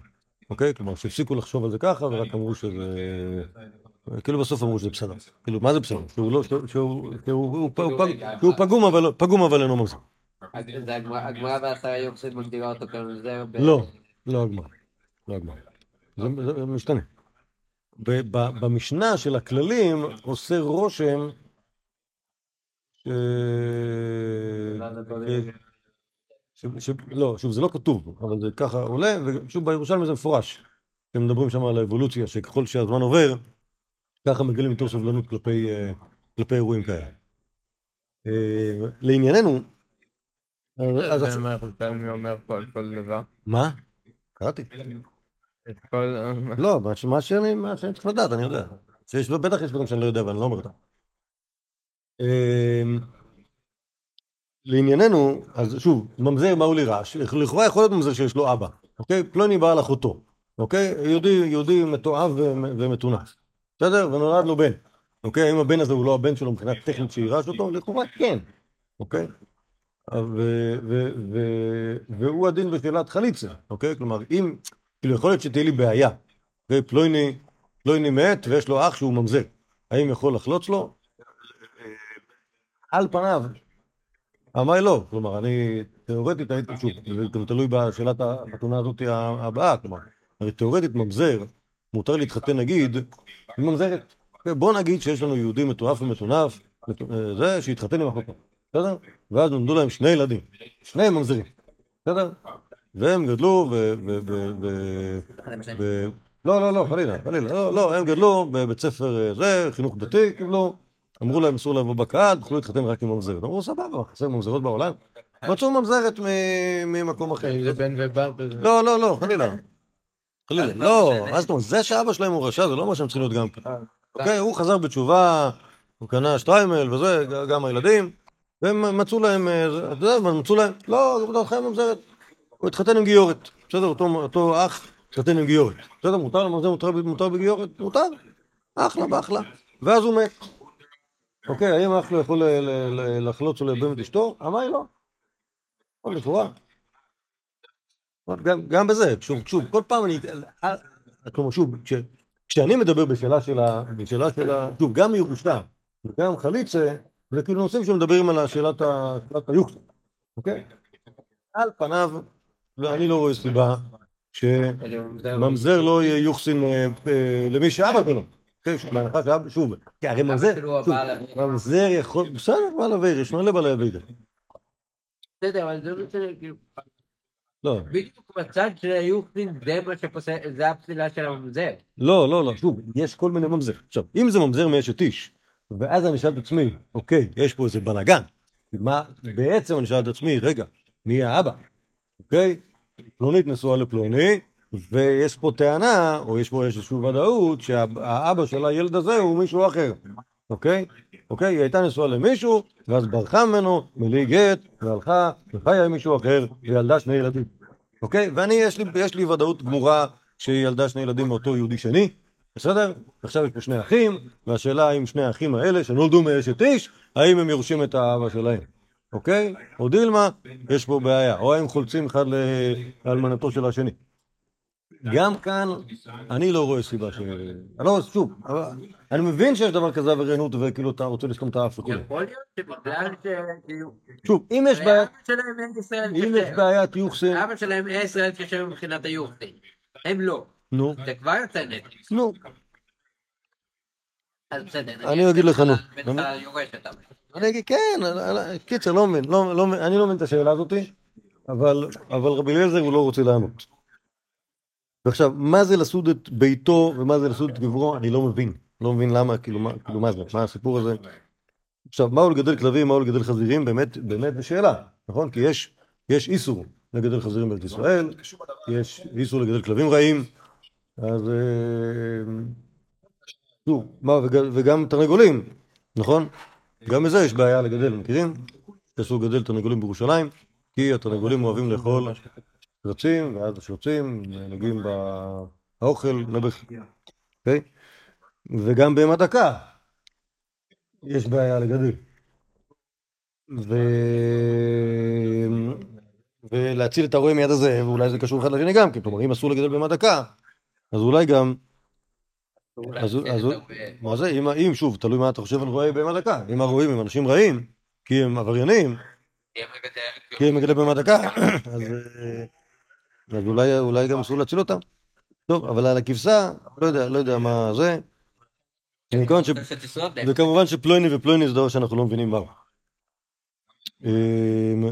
אוקיי? כלומר, שהפסיקו לחשוב על זה ככה, ורק אמרו שזה... כאילו בסוף אמרו שזה בסדר. כאילו, מה זה בסדר? שהוא לא, שהוא- פגום אבל פגום אבל אינו
זה הגמרא- הגמרא בעשרה יורצית מגדירה אותו. ב-
לא, לא הגמרא. לא הגמרא. זה משתנה. במשנה של הכללים עושה רושם ש... ש- ש- לא, שוב, זה לא כתוב, אבל זה ככה עולה, ושוב, בירושלמי זה מפורש. הם מדברים שם על האבולוציה, שככל שהזמן עובר, ככה מגלים יותר סובלנות כלפי, אה, כלפי אירועים כאלה. אה, לענייננו, אז עכשיו...
מה ירושלמי אומר פה על כל דבר?
מה? קראתי.
את כל...
לא, מה שאני מה שאני צריך לדעת, אני יודע. שיש, בטח יש דברים שאני לא יודע ואני לא אומר אותם. לענייננו, אז שוב, ממזר מה הוא לירש? לכאורה יכול להיות ממזר שיש לו אבא, אוקיי? פלוני בא על אחותו, אוקיי? יהודי, יהודי מתועב ו- ומטונף, בסדר? ונולד לו בן, אוקיי? האם הבן הזה הוא לא הבן שלו מבחינה טכנית שירש אותו? לכאורה כן, אוקיי? והוא הדין בשאלת חליצה, אוקיי? כלומר, אם, כאילו יכול להיות שתהיה לי בעיה, אוקיי? פלויני, פלויני מת ויש לו אח שהוא ממזר, האם יכול לחלוץ לו? על פניו, אמר לא, כלומר, אני תיאורטית הייתי, שוב, זה גם תלוי בשאלת החתונה הזאת הבאה, כלומר, הרי תיאורטית ממזר, מותר להתחתן נגיד, עם ממזרת. בוא נגיד שיש לנו יהודי מטורף ומטונף, מט- זה, שהתחתן עם אחותו, בסדר? ואז נולדו להם שני ילדים, שניהם ממזרים, בסדר? והם גדלו ו- לא, לא, לא, חלילה, חלילה, לא, לא, הם גדלו בבית ספר אה, זה, חינוך דתי, קיבלו, אמרו להם אסור לבוא בקהל, תוכלו להתחתן רק עם ממזרת. אמרו סבבה, חסר ממזרות בעולם. מצאו ממזרת ממקום אחר.
אם זה בן אז-
לא, לא, לא, חלילה. חלילה, לא, מה זאת אומרת, זה שאבא שלהם הוא רשע, זה לא מה שהם צריכים להיות גם כן. אוקיי, הוא חזר בתשובה, הוא קנה שטריימל וזה, גם הילדים, והם מצאו להם, אה, זה, אתה יודע, מצאו להם, לא, זה בדרך כלל ממזרת. הוא התחתן עם גיורת, בסדר, אותו, אח התחתן עם גיורת. בסדר, מותר לממזר, מותר בגיורת? מותר. אחלה, באחלה. ואז הוא מת. אוקיי, האם אח לא יכול ל- ל- ל- לחלוץ ולייבם את אשתו? אמר לא. עוד לכאורה. גם, בזה, שוב, שוב, כל פעם אני... כלומר, שוב, כש, כשאני מדבר בשאלה של ה... בשאלה של ה... שוב, גם ירושה וגם חליצה, זה כאילו נושאים שמדברים על. שאלת היוחסה, אוקיי? על פניו, ואני לא רואה סיבה שממזר לא יהיה יוחסין אה, אה, למי שאבא שלו. כן, שוב, בהנחה שאבא, שוב, כי הרי ממזר. ממזר יכול, בסדר, בעל אביר, יש מלא בעלי אביר.
בסדר, אבל זה בסדר, כאילו,
לא,
בדיוק בצד של היוחסין, זה מה שפוסל, זה הפסילה של הממזר.
לא, לא, לא, שוב, יש כל מיני ממזר. עכשיו, אם זה ממזר מאשת איש, ואז אני אשאל את עצמי, אוקיי, יש פה איזה בלאגן, מה, בעצם אני אשאל את עצמי, רגע, מי האבא? אוקיי? פלונית נשואה לפלוני, ויש פה טענה, או יש פה איזושהי ודאות, שהאבא של הילד הזה הוא מישהו אחר, אוקיי? אוקיי, היא הייתה נשואה למישהו, ואז ברחה ממנו, מילאי גט, והלכה, וחיה עם מישהו אחר, וילדה שני ילדים. אוקיי? ואני, יש לי, יש לי ודאות גמורה שהיא ילדה שני ילדים מאותו יהודי שני, בסדר? עכשיו יש פה שני אחים, והשאלה האם שני האחים האלה, שנולדו מאשת איש, האם הם יורשים את האבא שלהם, אוקיי? או דילמה, יש פה בעיה. או האם חולצים אחד לאלמנתו של השני. גם כאן, אני לא רואה סיבה ש... אני לא, שוב, אני מבין שיש דבר כזה עבריינות, וכאילו אתה רוצה לסתום את האף וכו'.
יכול להיות שבגלל ש...
שוב, אם יש בעיה, אם יש. בעיית יוחסין,
לאבא שלהם אין ישראל כשם מבחינת היוחסין. הם לא.
נו,
זה כבר יוצא נטל.
נו,
אז בסדר.
אני אגיד לך, נו. אני אגיד, כן, קיצר, לא מבין, לא, לא, אני לא מבין את השאלה הזאתי, אבל רבי אליעזר הוא לא רוצה לענות. ועכשיו, מה זה לסוד את ביתו ומה זה לסוד את גברו, אני לא מבין. לא מבין למה, כאילו, מה, כאילו, מה זה, מה הסיפור הזה. עכשיו, מהו לגדל כלבים, מהו לגדל חזירים, באמת, באמת זו שאלה, נכון? כי יש, יש איסור לגדל חזירים בארץ ישראל, יש איסור לגדל כלבים רעים, אז... אה, שוב, מה, וג- וגם תרנגולים, נכון? גם בזה יש בעיה לגדל, מכירים? אסור לגדל תרנגולים בירושלים, כי התרנגולים אוהבים לאכול שרצים, ואז השרצים נוגעים באוכל נבח, אוקיי? וגם בהמה דקה יש בעיה לגדל. ו... ולהציל את הרועה מיד הזה, ואולי זה קשור אחד לשני גם כן, כלומר אם אסור לגדל בהמה דקה, אז אולי גם אז- אז- מה זה, אם, אם שוב, תלוי מה אתה חושב על רועי בהמה דקה. אם הרועים הם אנשים רעים, כי הם עבריינים, כי הם מגדלי בהמה דקה, אז, אה, אז אולי, אולי גם אסור להציל אותם. טוב, אבל על הכבשה, לא יודע, לא יודע מה זה. וכמובן, שפלויני ופלויני זה דבר שאנחנו לא מבינים מהו. אמ,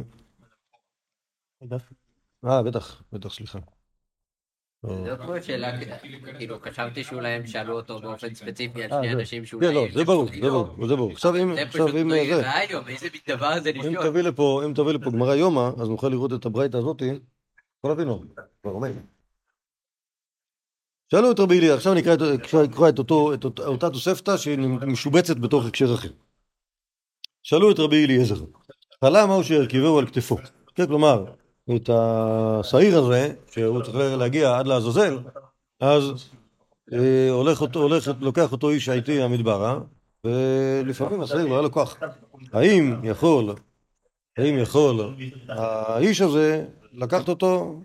אה, בטח, בטח, סליחה. לא.
זאת פה שאלה, כאילו, חשבתי שאולי הם שאלו אותו באופן ספציפי על
אה,
שני
זה-
אנשים שאולי...
כן, לא, זה ברור, זה. ברור, זה ברור. עכשיו אם,
זה פשוט לא
זה,
יראה היום, איזה דבר זה לשאול.
אם תביא לפה גמרא יומא, אז נוכל לראות את הברייתא הזאתי, כל אבינו, כבר אומר. שאלו את רבי איליה, עכשיו את, נקרא את, אותה- תוספתא שמשובצת בתוך הקשר אחר. שאלו את רבי אליעזר, חלה מהו שהרכיבהו על כתפו. כן, כלומר, את השעיר הזה, שהוא צריך להגיע עד לעזאזל, אז אה, הולך אותו, הולך, לוקח אותו איש האיטי המדברה, ולפעמים השעיר לא היה לו כוח. האם יכול, האם יכול האיש הזה לקחת אותו,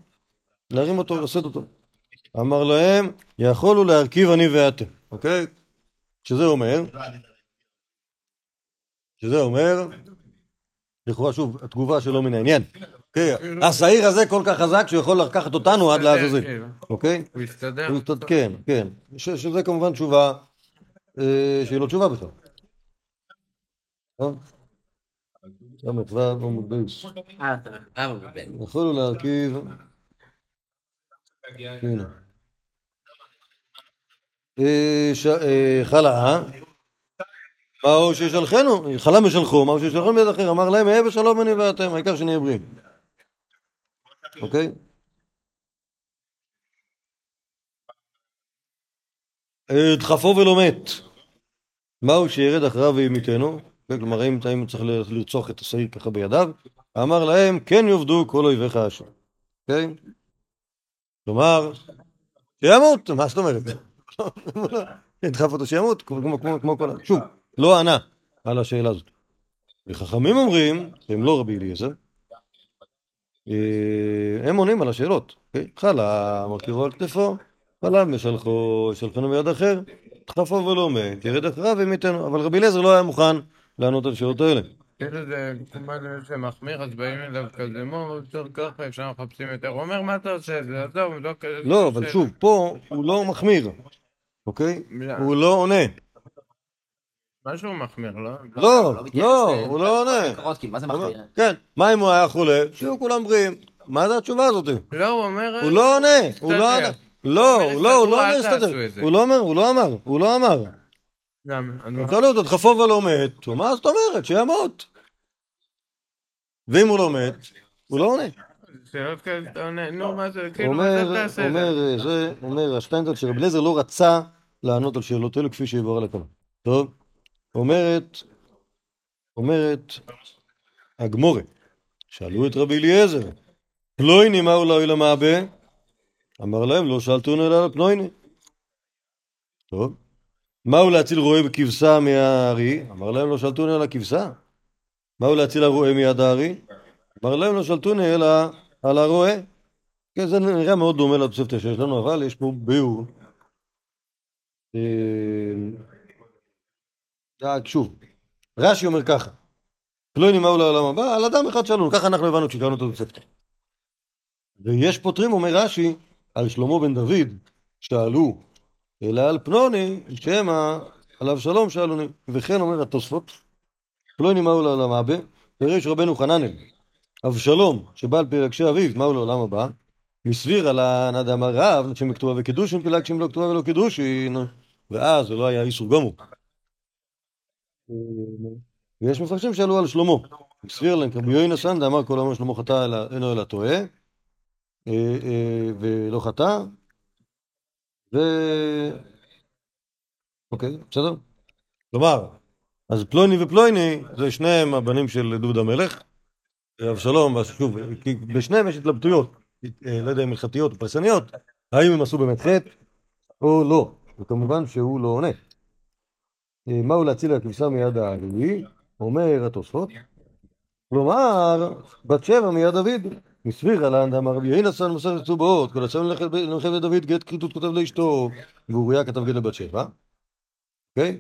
להרים אותו, לשאת אותו? אמר להם, יכולו להרכיב אני ואתם, אוקיי? שזה אומר, שזה אומר, לכאורה שוב, התגובה שלו מן העניין. אוקיי, השעיר הזה כל כך חזק שהוא יכול לקחת אותנו עד לעזאזל, אוקיי?
הוא
יסתד- כן, כן. שזה כמובן תשובה אה, שהיא לא תשובה בכלל. טוב? ס"ו עמוד בייס. יכולו להרכיב... אה, אה, חלה, מהו שישלחנו, חלה משלחו, מהו שישלחנו ביד אחר, אמר להם, אהיה בשלום אני ואתם, העיקר שנהיה בריאים. אוקיי? אה, דחפו ולא מת. מהו שירד אחריו וימיתנו? כלומר, האם צריך לרצוח את השעיר ככה בידיו? אמר להם, כן יאבדו כל אויביך השם. אוקיי? כלומר, שימות, מה זאת אומרת? נדחף אותו שימות, כמו כל... ה- שוב, לא ענה על השאלה הזאת. וחכמים אומרים, שהם לא רבי אליעזר, אה, הם עונים על השאלות. אוקיי? חלה, מרכיבו על כתפו, חלה משלחו, ישלחנו ביד אחר, דחפו ולא מת, ירד אחריו ומיתנו. אבל רבי אליעזר לא היה מוכן לענות על השאלות האלה.
כאילו זה מקובל שמחמיר, אז באים אליו כזה, מה, הוא יותר ככה, אפשר מחפשים יותר. הוא אומר, מה אתה עושה? זה עזוב, לא כזה...
לא, אבל שוב, פה הוא לא מחמיר, אוקיי? הוא לא עונה.
משהו מחמיר, לא?
לא, לא, הוא לא עונה.
מקורות, מה זה
הוא לא-
מחמיר?
כן, מה אם הוא היה חולה? שיהיו כולם בריאים. מה זה התשובה הזאת?
לא, הוא אומר...
הוא לא עונה, הוא לא עונה. לא, הוא לא, לא. הוא לא אומר, הוא לא אמר, הוא לא אמר.
אני
הם שאלו אותו, דחפו ולא מת. מה זאת אומרת? שימות. ואם הוא לא מת, הוא לא עונה.
שאלות כאלה, אתה עונה, נו, מה זה, כאילו, מה זה תעשה?
אומר, זה, אומר השטיינזלד שרב אליעזר לא רצה לענות על שאלות אלו כפי שיבואר לכם. טוב? אומרת, אומרת הגמורה, שאלו את רבי אליעזר, פלויני מהו לאוי למעבה? אמר להם, לא שאלתונו אלא על פלויני. טוב. מהו להציל רועה בכבשה מהארי? אמר להם, לא שאלתונו אלא כבשה. מהו להציל הרועה מיד הארי? אמר להם, לא שאלתוני אלא על הרועה. כן, זה נראה מאוד דומה לתוספתא שיש לנו, אבל יש פה ביאור. אה, שוב, רש"י אומר ככה, פלוני מהו לעולם הבא, על אדם אחד שאלנו, ככה אנחנו הבנו כשקראנו את התוספתא. ויש פותרים, אומר רש"י, על שלמה בן דוד, שאלו, אלא על פלוני, שמא עליו שלום שאלוני. וכן אומר התוספות, פלוני מהו לעולם הבא, פירש רבנו חננאל, אבשלום, שבעל פלגשי אביו, מהו לעולם הבא? מסביר על הנד אמר רב, שם כתובה וקידושין פילגשים לא כתובה ולא קידושין, ואז זה לא היה איסור גמור. ויש מפרשים שעלו על שלמה. הסביר להם, רבי יוינה סנדה אמר כל אמר שלמה חטא אלא- אינו אלא טועה, אה, אה, ולא חטא, ו... אוקיי, בסדר? כלומר, אז פלוני ופלויני זה שניהם הבנים של דוד המלך, אבשלום, שוב, כי בשניהם יש התלבטויות, אה, לא יודע אם הלכתיות או פרסניות, האם הם עשו באמת חטא או לא, וכמובן שהוא לא עונה. אה, מהו להציל הכבשה מיד הארי? אומר התוספות, כלומר, בת שבע מיד דוד, מסביר על האדם הרבי יהי נסן מסכת צובעות, כל הצלם למלכת דוד גט כריתות כותב לאשתו, ואוריה כתב גט לבת שבע, אוקיי?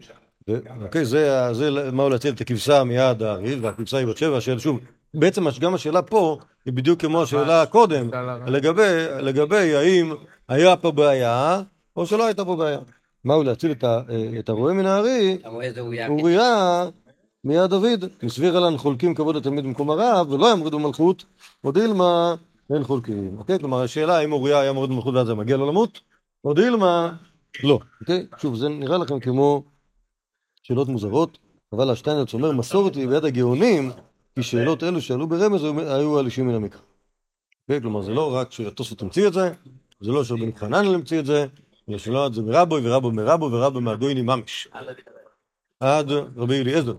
אוקיי, זה, ה- זה מהו להציל את הכבשה מיד הארי, והכבשה היא בת שבע, שוב, בעצם גם השאלה פה היא בדיוק כמו השאלה קודם, לגבי, לגבי האם היה פה בעיה או שלא הייתה פה בעיה. מהו להציל את, הרועה מן הארי?
אתה רואה איזה אוריה?
מיד דוד. מסביר עליהם חולקים כבוד התלמיד במקום הרב, ולא ימרידו מלכות, ודילמה אין חולקים. אוקיי? כלומר, השאלה האם אוריה היה מורד מלכות ואז זה מגיע לו למות, או דילמה, לא. אוקיי? שוב, זה נראה לכם כמו שאלות מוזרות, אבל השטיינרץ אומר, מסורת היא ביד הגאונים, כי שאלות אלו שעלו ברמז היו- אלישים מן המקרא. אוקיי? כלומר, זה לא רק שהטוסות המציא את זה, זה לא שרבן חנן המציא את זה, אלא שלא זה מרבוי ורבו מרבו ורבו מהגויני ממש. עד רבי אליעזר.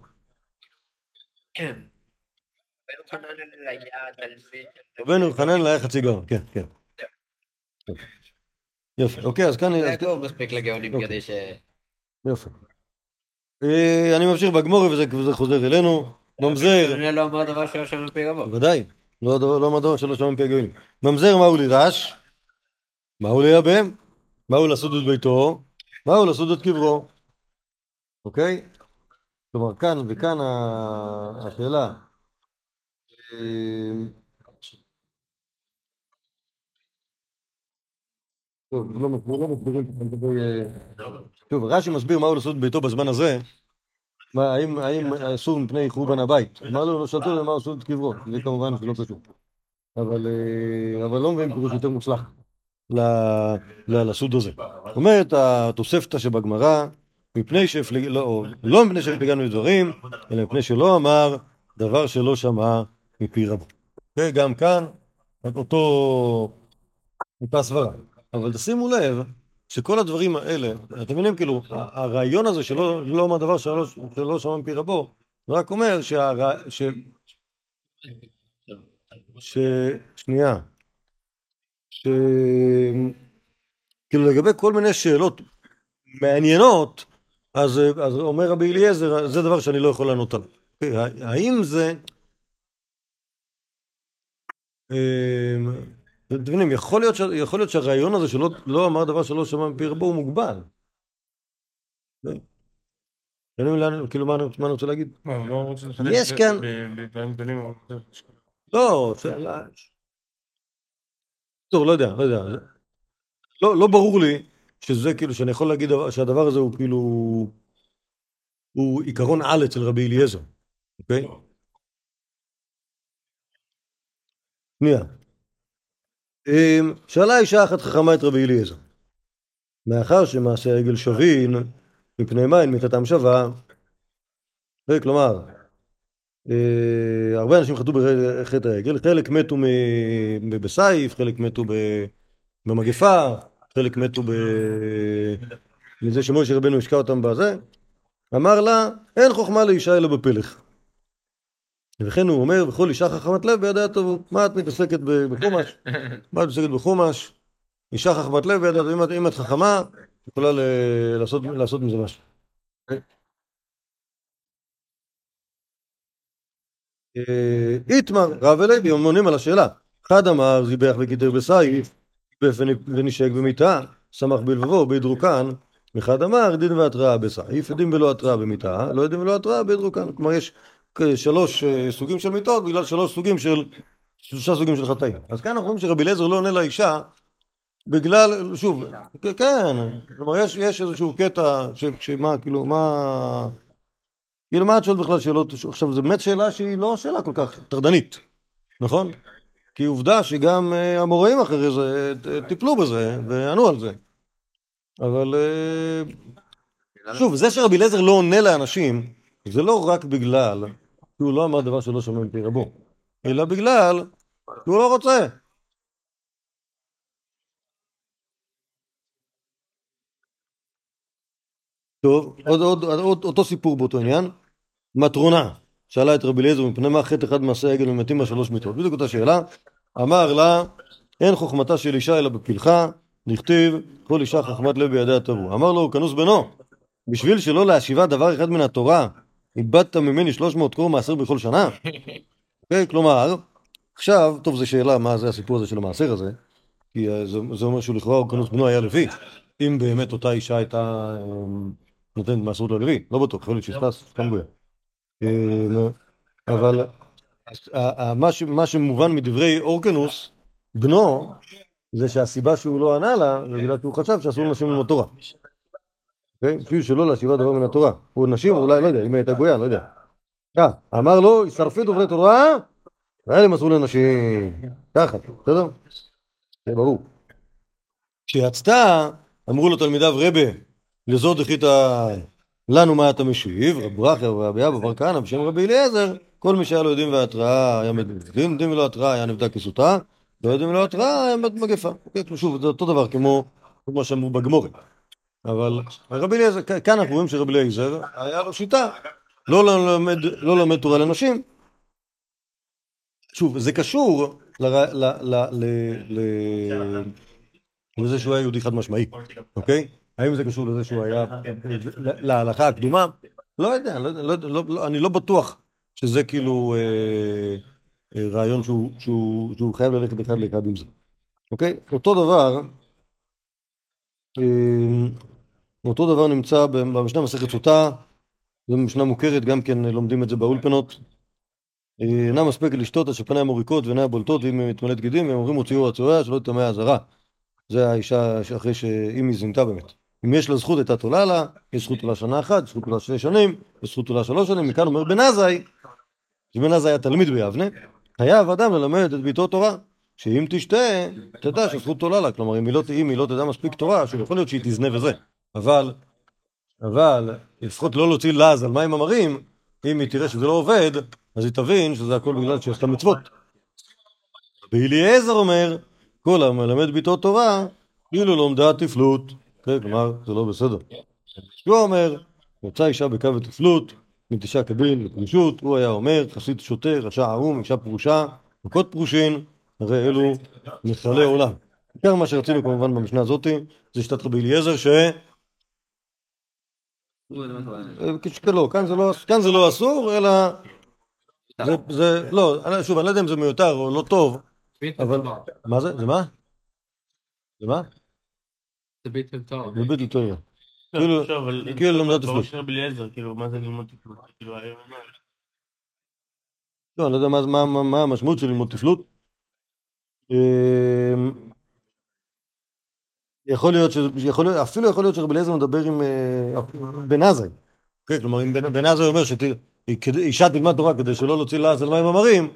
כן. בן חנן היה תלמיד של-
רבנו יוחנן היה חצי גאון, כן, כן. יופי, אוקיי, אז כאן...
זה טוב מספיק לגאונים
אוקיי.
כדי ש...
יופי. אה, אני ממשיך בגמורי וזה חוזר אלינו. ממזר,
זה לא אמר דבר שלא שמע מפי רבו.
ודאי, לא הדבר- לא מדור שלא שמע מפי הגויים. ממזר מהו לירש? מהו לייבם? מהו לעשות את ביתו? מהו לעשות את קברו? אוקיי? כלומר, כאן וכאן השאלה. טוב, לא לא מסבירים לגבי... אה, שוב, רש"י מסביר מהו לעשות את ביתו בזמן הזה. מה, האם, אסור מפני חורבן הבית? אמר לו, לא שלטו למה אסור את קברו, זה כמובן שלא קשור. אבל, אה, אבל לא מבין פירוש יותר מוצלח לסוד הזה. אומרת התוספתא שבגמרא, מפני שהפליג... לא, לא מפני שהפליגנו לדברים, אלא מפני שלא אמר דבר שלא שמע מפי רבו. וגם כאן, אותו, אותה סברה. אבל תשימו לב שכל הדברים האלה, אתם מבינים, כאילו, הרעיון הזה שלא לא אומר דבר שלא, שלא שמע מפי רבו, זה רק אומר שהרע... ש... ש... שנייה. ש... כאילו לגבי כל מיני שאלות מעניינות, אז, אז אומר רבי אליעזר, זה דבר שאני לא יכול לענות עליו. האם זה... אמ, אתם מבינים, יכול להיות, ש... יכול להיות שהרעיון הזה שלא לא אמר דבר שלא שמע מפי רבו הוא מוגבל. אתם לאן- כאילו מה אני רוצה להגיד?
לא לחדש
יש כאן- לא. טוב, לא יודע, לא יודע. לא, לא ברור לי שזה כאילו, שאני יכול להגיד דבר- שהדבר הזה הוא כאילו... הוא עיקרון על אצל רבי אליעזר, אוקיי? שנייה. אמ, שאלה אישה אחת חכמה את רבי אליעזר. מאחר שמעשה העגל שווין, מפני מים מיתתם שווה, אה, כלומר, אה, הרבה אנשים חטאו בחטא העגל, חלק מתו בסייף, חלק מתו במגפה, חלק מתו ב- מזה שמשה רבנו השקע אותם בזה, אמר לה, אין חוכמה לאישה אלא בפלך. וכן הוא אומר, וכל אישה חכמת לב בידיה טובו. מה את מתעסקת בחומש? מה את מתעסקת בחומש? אישה חכמת לב בידיה טובו. אם את- חכמה, את יכולה לעשות- מזה משהו. אה, איתמר, רב הם עונים על השאלה. אחד אמר, זיבח וקיטר בסייף, ונשק במיטה, שמח בלבבו, בהדרוקן. אחד אמר, דין והתראה בסייף, דין ולא התראה במיטה, לא דין ולא התראה בהדרוקן. כלומר, יש שלוש אה, סוגים של מיטות, בגלל שלוש סוגים של, שלושה סוגים של חטאים. אז כאן אנחנו רואים שרבי אליעזר לא עונה לאישה, בגלל, שוב, כן, כלומר, יש, יש איזשהו קטע, ש- שמה, כאילו, מה... כאילו מה את שואלת בכלל שאלות, עכשיו זו באמת שאלה שהיא לא שאלה כל כך טרדנית, נכון? כי עובדה שגם אה, המוראים אחרי זה אה, טיפלו בזה וענו על זה. אבל אה, שוב, זה שרבי אליעזר לא עונה לאנשים, זה לא רק בגלל שהוא לא אמר דבר שלא שומע מפי רבו, אלא בגלל שהוא לא רוצה. טוב, עוד, עוד, עוד, אותו סיפור באותו עניין. מטרונה, שאלה את רבי אליעזר מפני מה חטא אחד מעשי העגל ומתים מהשלוש מיתות. בדיוק אותה שאלה. אמר לה, אין חוכמתה של אישה אלא בפלחה, נכתיב, כל אישה חכמת לב בידיה תבוא. אמר לו, כנוס בנו, בשביל שלא להשיבה דבר אחד מן התורה, איבדת ממני שלוש מאות קרוא מעשר בכל שנה? אוקיי, כלומר, עכשיו, טוב, זו שאלה מה זה הסיפור הזה של המעשר הזה, כי אה, זה, זה אומר שהוא לכאורה, כנוס בנו היה לוי. אם באמת אותה אישה הייתה אה, נותנת מעשרות ללוי, לא בטוח, יכול להיות שהסתה סתם גויה. אה, לא. אבל מה שמובן מדברי אורקנוס, בנו, זה שהסיבה שהוא לא ענה לה, זה בגלל שהוא חשב שאסור לנשים ללמוד תורה. אוקיי? בשביל שלא להשיבה דבר מן התורה. הוא נשים, אולי, לא יודע, אם הייתה גויה, לא יודע. אה, אמר לו, שרפי דברי תורה, והאלה מסרו לנשים. ככה, בסדר? זה ברור. כשיצתה, אמרו לו תלמידיו רבה, לזו דחית לנו מה אתה משיב, רב ברכה ורבי אבא בר כהנא בשם רבי אליעזר, כל מי שהיה לו יודעים והתראה היה מדין, יודעים ולא התראה היה נבדק כסוטה, לא יודעים ולא התראה היה מגפה. אוקיי, שוב, זה אותו דבר כמו כמו שאמרו בגמורת. אבל רבי אליעזר, כאן אנחנו רואים שרבי אליעזר היה לו שיטה, לא ללמד, לא תורה לנשים. שוב, זה קשור לזה שהוא היה יהודי חד משמעי, אוקיי? האם זה קשור לזה שהוא היה להלכה הקדומה? לא יודע, לא, לא, לא, אני לא בטוח שזה כאילו אה, אה, רעיון שהוא, חייב ללכת אחד לאחד עם זה, אוקיי? אותו דבר, אה, אותו דבר נמצא במשנה מסכת סוטה, זו משנה מוכרת, גם כן לומדים את זה באולפנות. אינה מספקת לשתות עד שפניה מוריקות ועיניה בולטות ואם היא מתמלאת גידים, הם אומרים הוציאו הצורע שלא תטמא הזרה. זה האישה אחרי שאם היא זינתה באמת. אם יש לה זכות הייתה תולה לה, יש זכות תולה שנה אחת, זכות תולה שני שנים, יש זכות תולה שלוש שנים, מכאן אומר בן עזאי, שבן עזאי היה תלמיד ביבנה, חייב אדם ללמד את ביתו תורה, שאם תשתה, תדע שזכות תולה לה, כלומר אם היא לא, אם היא לא תדע מספיק תורה, שיכול להיות שהיא תזנה וזה, אבל, אבל, לפחות לא להוציא לעז על מים המרים, אם היא תראה שזה לא עובד, אז היא תבין שזה הכל בגלל שיש לה מצוות. ואליעזר אומר, כל המלמד ביתו תורה, כאילו לומדה תפלות. כן, כלומר, זה לא בסדר. הוא אומר, יצאה אישה בקו ותפלות, נטשה קבין לפרישות, הוא היה אומר, חסיד שוטה, רשע ערום, אישה פרושה, מכות פרושין, הרי אלו נחלי עולם. בעיקר מה שרצינו כמובן במשנה הזאתי, זה שיטת רבי אליעזר, ש... לא, כאן זה לא, כאן זה לא אסור, אלא... זה, זה, לא, שוב, אני לא יודע אם זה מיותר או לא טוב, אבל... מה זה? זה מה? זה מה?
זה ביטל תואר.
זה ביטל תואר.
לא,
כאילו-
אבל-
כאילו לומדת תפלות.
אליעזר, כאילו, מה זה ללמוד תפלות? כאילו.
לא, אני לא יודע מה- המשמעות של ללמוד תפלות. אמ, יכול להיות, ש- יכול להיות, אפילו יכול להיות שרבי אליעזר מדבר עם אה, בן עזאי. כן, כלומר, אם בן בן עזאי אומר שאישה תלמד תורה כדי שלא להוציא לעז על מים המרים,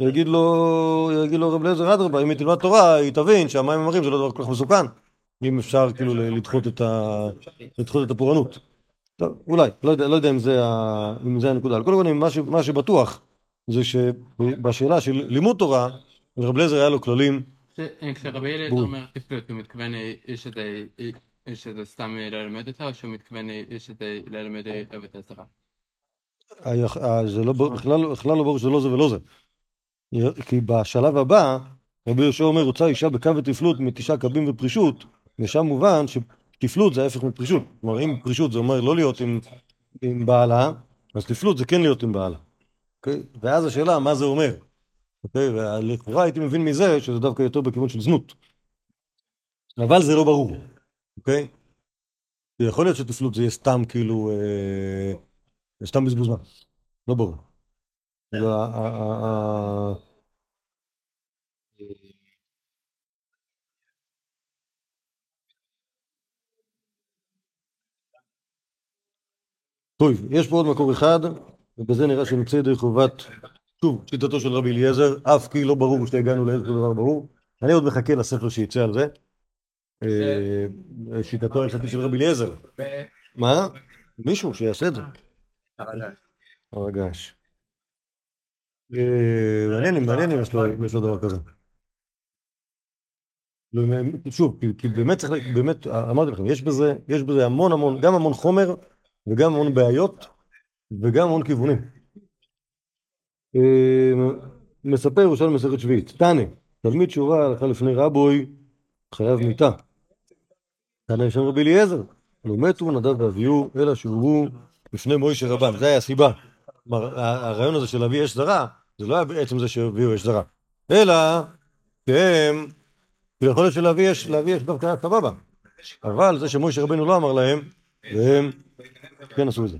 יגיד לו, יגיד לו רבי אליעזר, אדרבה, אם היא תלמד תורה, היא תבין שהמים המרים זה לא דבר כל כך מסוכן. אם אפשר כאילו לדחות את, ה... לדחות את הפורענות. טוב, אולי, לא יודע, לא יודע אם זה, ה... אם זה הנקודה. על כל פנים, מה, ש... מה שבטוח זה שבשאלה של לימוד תורה, לרב אליעזר היה לו כללים,
כשרבי אליעזר. אומר תפלות, הוא מתכוון אה, יש את זה- אה, יש את זה סתם אה, ללמד אותה, או שהוא מתכוון אה, יש את זה ללמד אה?
היח- אה, זה לא, בכלל לא ברור שזה לא זה ולא זה. כי בשלב הבא, רבי יהושע אומר, רוצה אישה בקו ותפלות מתשעה קבים ופרישות, ושם מובן שתפלות זה ההפך מפרישות. כלומר, אם פרישות זה אומר לא להיות עם, עם בעלה, אז תפלות זה כן להיות עם בעלה. אוקיי? ואז השאלה, מה זה אומר? אוקיי? ולכאורה הייתי מבין מזה שזה דווקא יותר בכיוון של זנות. אבל זה לא ברור, אוקיי? יכול להיות שתפלות זה יהיה סתם כאילו, אה, סתם בזבוז זמן. לא ברור. זה ה- ה- ה- ה- טוב, יש פה עוד מקור אחד, ובזה נראה שנמצא ידי חובת, שוב, שיטתו של רבי אליעזר, אף כי לא ברור שהגענו לאיזה דבר ברור. אני עוד מחכה לספר שיצא על זה. אה, שיטתו ההלכתית של רבי אליעזר. מה? מישהו שיעשה את זה. הר הגעש. אה, מעניין אם מעניין אם יש לו- דבר כזה. לא, שוב, כי- באמת צריך, באמת, אמרתי לכם, יש בזה, יש בזה המון המון, גם המון חומר וגם המון בעיות וגם המון כיוונים. אה, מספר ירושלים מסכת שביעית, תנא, תלמיד שורה הלכה לפני רבוי, חייב מיתה. תנא שם רבי אליעזר, לא מתו נדב ואביהו, אלא שהובאו לפני מוישה רבם, זה היה הסיבה. כלומר, הרעיון הזה של להביא אש זרה, זה לא היה בעצם זה שהביאו אש זרה, אלא שהם, יכול להיות שלהביא אש, להביא אש דווקא היה סבבה, אבל זה שמוישה רבנו לא אמר להם, והם כן עשו את זה.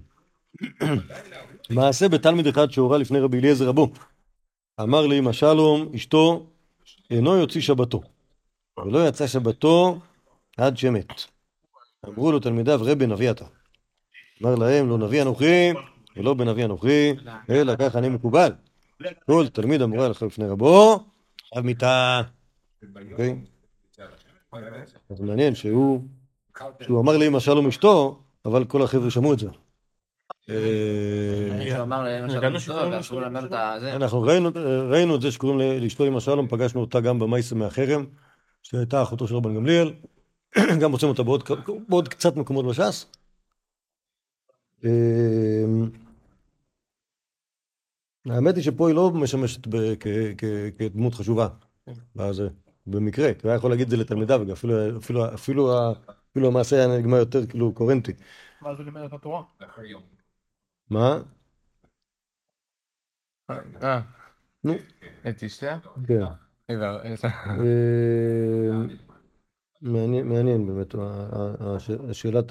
מעשה בתלמיד אחד שהורה לפני רבי אליעזר רבו, אמר לאמא שלום, אשתו, אינו יוציא שבתו, ולא יצא שבתו עד שמת. אמרו לו תלמידיו, רבי נביא אתה. אמר להם, לא נביא אנוכי, ולא בנביא אנוכי, אלא כך אני מקובל. כל תלמיד המורה הלכה בפני רבו, חייב מיתה. אוקיי? אז מעניין שהוא, שהוא אמר לאמא שלום אשתו, אבל כל החבר'ה שמעו את זה. אה,
הזה.
אנחנו ראינו, ראינו את זה שקוראים לאשתו אמא שלום, פגשנו אותה גם במייסה מהחרם, שהייתה אחותו של רבן גמליאל, גם מוצאים אותה בעוד, קצת מקומות בש"ס. אמ, האמת היא שפה היא לא משמשת ב- כ- כ- כדמות חשובה, בזה, במקרה, כי הוא היה יכול להגיד את זה לתלמידיו, אפילו, אפילו המעשה היה נגמר יותר כאילו קוהרנטי.
מה זה לימד את התורה?
מה?
אה,
נו,
את אשתיה?
כן. אה, מעניין, באמת,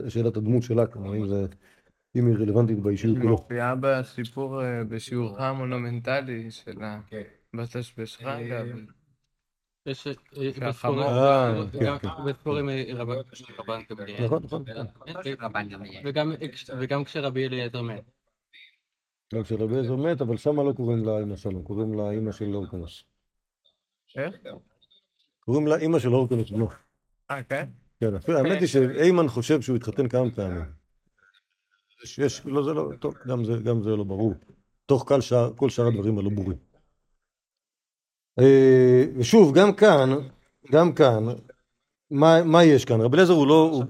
שאלת הדמות שלה, כלומר, אם זה, אם היא רלוונטית באישיות
היא
או לא.
מופיעה בסיפור, אה, בשיעורך המונומנטלי של הבטש חגה.
יש אה,
אה, כן,
גם
כן.
בספורים אה, רבן גמליאל.
נכון, נכון.
גמליאל.
וגם- כשרבי אליעזר מת.
גם כשרבי אליעזר מת, אבל שמה לא קוראים לה אמא שלום, קוראים לה אמא של אורקנוס.
איך?
קוראים לה אמא של אורקנוס בנו.
אה, כן?
כן, האמת היא שאיימן חושב שהוא התחתן כמה פעמים. יש, יש, לא, זה לא, טוב, גם זה, לא ברור. תוך כל שאר הדברים הלא ברורים. אה, ושוב, גם כאן, גם כאן, מה, מה יש כאן? רבי אליעזר הוא לא, הוא,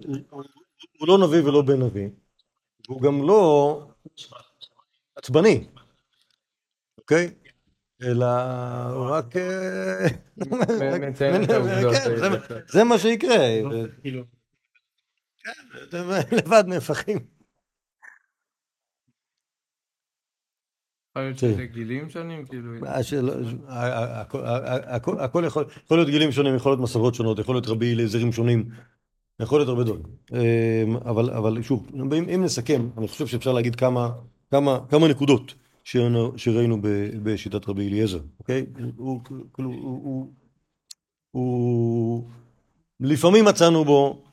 הוא, לא נביא ולא בן נביא, הוא גם לא עצבני, אוקיי? אלא הוא רק... אה, כן, זה- מה שיקרה.
כאילו,
אתם לבד נהפכים.
יכול להיות
כן.
שזה גילים שונים, כאילו.
הכל- יכול להיות גילים שונים, יכול להיות מסורות שונות, יכול להיות רבי אליעזרים שונים, יכול להיות הרבה דברים. אמ, אבל שוב, אם נסכם, אני חושב שאפשר להגיד כמה נקודות שראינו- בשיטת רבי אליעזר, אוקיי? הוא כאילו, הוא-. לפעמים מצאנו בו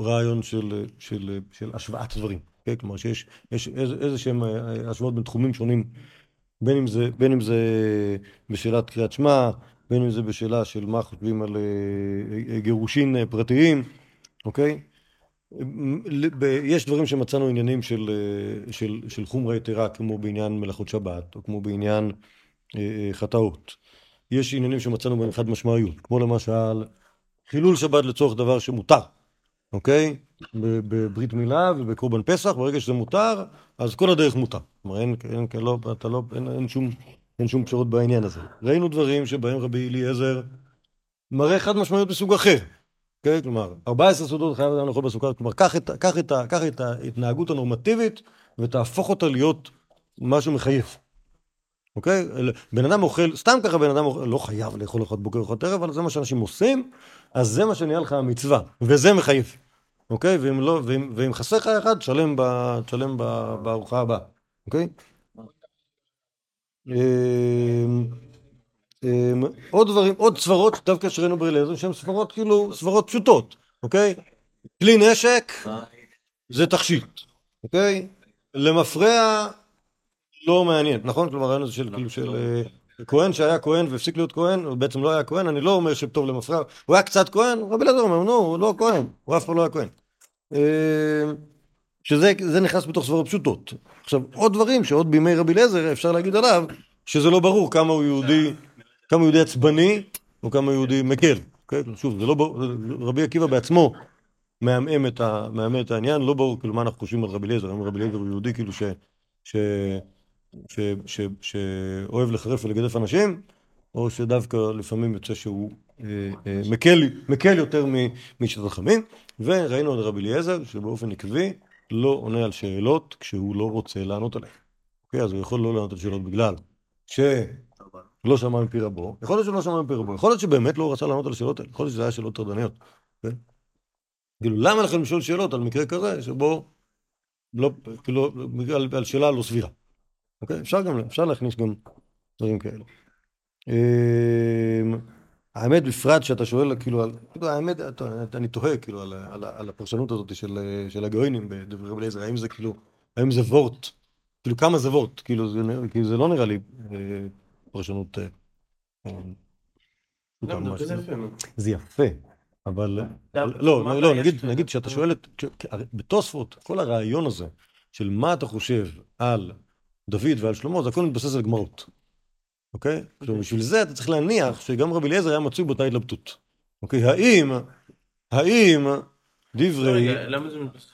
רעיון של, של, של השוואת דברים, כן? כלומר שיש יש איזה, שהם אה, השוואות בין תחומים שונים, בין אם זה, בין אם זה בשאלת קריאת שמע, בין אם זה בשאלה של מה חושבים על אה, אה, גירושין אה, פרטיים, אוקיי? יש דברים שמצאנו עניינים של, של, של חומרה יתרה, כמו בעניין מלאכות שבת, או כמו בעניין חטאות. יש עניינים שמצאנו בהם חד משמעיות, כמו למשל חילול שבת לצורך דבר שמותר, אוקיי? בברית מילה ובקורבן פסח, ברגע שזה מותר, אז כל הדרך מותר. כלומר, אין, אין, לא, אתה לא, אין, אין, שום, אין שום פשרות בעניין הזה. ראינו דברים שבהם רבי אליעזר מראה חד משמעיות מסוג אחר. אוקיי? כלומר, 14 סעודות חייב אדם לאכול בסוכר, כלומר, קח את, קח, את, קח את ההתנהגות הנורמטיבית ותהפוך אותה להיות משהו מחייב. אוקיי? בן אדם אוכל, סתם ככה בן אדם אוכל, לא חייב לאכול ארוחת בוקר ארוחת ערב, אבל זה מה שאנשים עושים, אז זה מה שנהיה לך המצווה, וזה מחייב. אוקיי? ואם לא, ואם, ואם חסר לך אחד, תשלם, ב, תשלם ב, בארוחה הבאה. אוקיי? אמ, אמ, עוד דברים, עוד סברות, דווקא שראינו באליעזר, שהן סברות כאילו, סברות פשוטות, אוקיי? כלי נשק זה תכשיט, אוקיי? למפרע לא מעניין, נכון? כלומר, הרעיון הזה של כאילו של אה, כהן שהיה כהן והפסיק להיות כהן, הוא בעצם לא היה כהן, אני לא אומר שטוב למפרע, הוא היה קצת כהן, רבי אלעזר אומר, נו, הוא לא כהן, הוא אף פעם לא היה כהן. אה, שזה זה נכנס בתוך סברות פשוטות. עכשיו, עוד דברים שעוד בימי רבי אליעזר אפשר להגיד עליו, שזה לא ברור כמה הוא יהודי, כמה הוא יהודי עצבני, או כמה הוא יהודי מקל. אוקיי? שוב, זה לא ברור, רבי עקיבא בעצמו מעמעם את, את העניין, לא ברור כאילו מה אנחנו חושבים על רבי אליעזר, האם רבי אליעזר הוא יהודי כאילו. שאוהב לחרף ולגדף אנשים, או שדווקא לפעמים יוצא שהוא מקל, מקל יותר משיטת החכמים, וראינו את רבי אליעזר שבאופן עקבי לא עונה על שאלות כשהוא לא רוצה לענות עליהן. אוקיי, אז הוא יכול לא לענות על שאלות בגלל שלא שמע מפי רבו, יכול להיות שלא שמע מפי רבו, יכול להיות שבאמת לא רצה לענות על השאלות האלה, יכול להיות שזה היה שאלות טרדניות. כן? כאילו, למה לכם לשאול שאלות על מקרה כזה שבו, לא, כאילו, על, על שאלה לא סבירה. אוקיי? אפשר גם, אפשר להכניס גם דברים כאלה. אמ, האמת בפרט שאתה שואל כאילו על, כאילו האמת, אתה- אני תוהה כאילו על, על, על הפרשנות הזאת של, של הגויינים בדברי רבי אליעזר, האם זה כאילו, האם זה וורט, כאילו כמה זה וורט, כאילו זה, כאילו זה לא נראה לי, אה, פרשנות... אה, אה.
זה יפה
אבל...
לא,
לא, לא, נגיד, שאתה שואל את... בתוספות, כל הרעיון הזה של מה אתה חושב על דוד ועל שלמה, זה הכל מתבסס על גמרות. אוקיי? עכשיו, בשביל זה אתה צריך להניח שגם רבי אליעזר היה מצוי באותה התלבטות. אוקיי? האם, האם דברי...
רגע, למה זה מתבסס?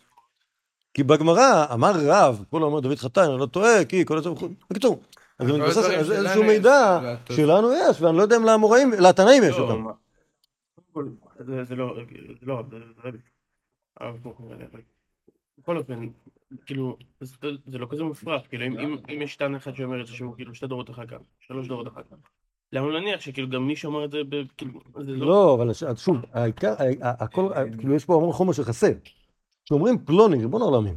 כי בגמרא אמר רב, כל אומר דוד חתן, אני לא טועה, כי כל זה וכו'. בקיצור, אז זה מתבסס על איזשהו מידע שלנו יש, ואני לא יודע אם לאמוראים, לתנאים יש
לא,
אותם.
מה- קודם כל, זה- זה לא, זה לא, זה זה בכל אופן, כאילו, זה זה לא כזה מופרך, כאילו, אם- אם- אם יש טען אחד שאומר את זה שהוא כאילו שתי דורות אחר כך, שלוש דורות אחר כך, למה להניח שכאילו גם מי שאומר את זה, ב- כאילו, זה לא...
לא, אבל שוב, העיקר, הכל, כאילו יש פה המון חומר שחסר. כשאומרים פלוני, ריבון העולמים.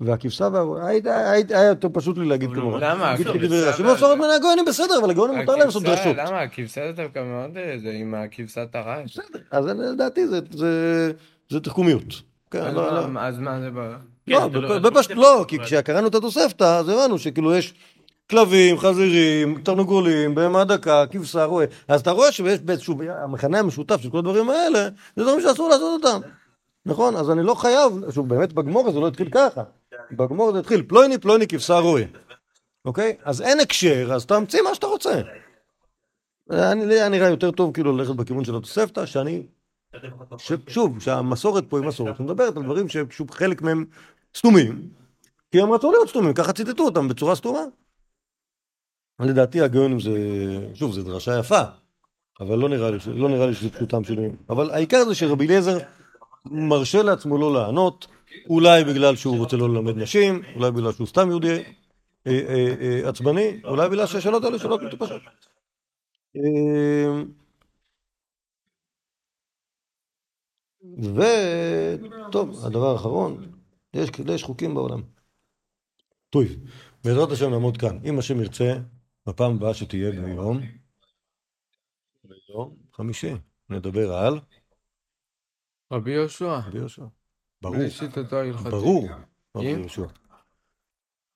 והכבשה וה... היה יותר פשוט לי להגיד
אבל
כמו...
למה?
להגיד
הכבשה
דברי רש"י.
וה-
לא אפשרות מן הגויינים בסדר, אבל לגויינים מותר להם לעשות דרשות.
למה? הכבשה זה דווקא מאוד אה, זה עם הכבשת הרש.
בסדר, אז לדעתי זה- זה תחכומיות. כן,
אז
לא, לא.
מה- אז מה זה?
לא,
כן, לא-
בפשט
לא-
לא, כי כשקראנו את התוספתא, אז הבנו שכאילו יש כלבים, חזירים, תרנגולים, בהמה דקה, כבשה, רועה. אז אתה רואה שיש באיזשהו, המכנה המשותף של כל הדברים האלה, זה דברים שאסור לעשות אותם. נכון? אז אני לא חייב, שוב, באמת בגמור זה לא התחיל ככה. בגמור זה התחיל פלויני, פלויני, כבשה, רועה. אוקיי? אז אין הקשר, אז תמציא מה שאתה רוצה. אני- נראה יותר טוב כאילו ללכת בכיוון של התוספתא, שאני שוב, שהמסורת פה היא מסורת, שמדברת על דברים ששוב חלק מהם סתומים, כי הם רצו להיות סתומים, ככה ציטטו אותם בצורה סתומה. לדעתי הגאונים זה, שוב, זו דרשה יפה, אבל לא נראה לי, לא נראה לי שזה פשוטם מילים. אבל העיקר זה שרבי אליעזר מרשה לעצמו לא לענות, אולי בגלל שהוא רוצה לא ללמד נשים, אולי בגלל שהוא סתם יהודי אה, אה, אה, עצבני, אולי בגלל שהשאלות האלה שאלות מטופשות. אה, וטוב, הדבר האחרון, יש, יש חוקים בעולם. טוב, בעזרת השם נעמוד כאן. אם השם ירצה, בפעם הבאה שתהיה ביום, ביום חמישי, נדבר על
רבי יהושע,
רבי יהושע. ברור. ברור, רבי? יהושע.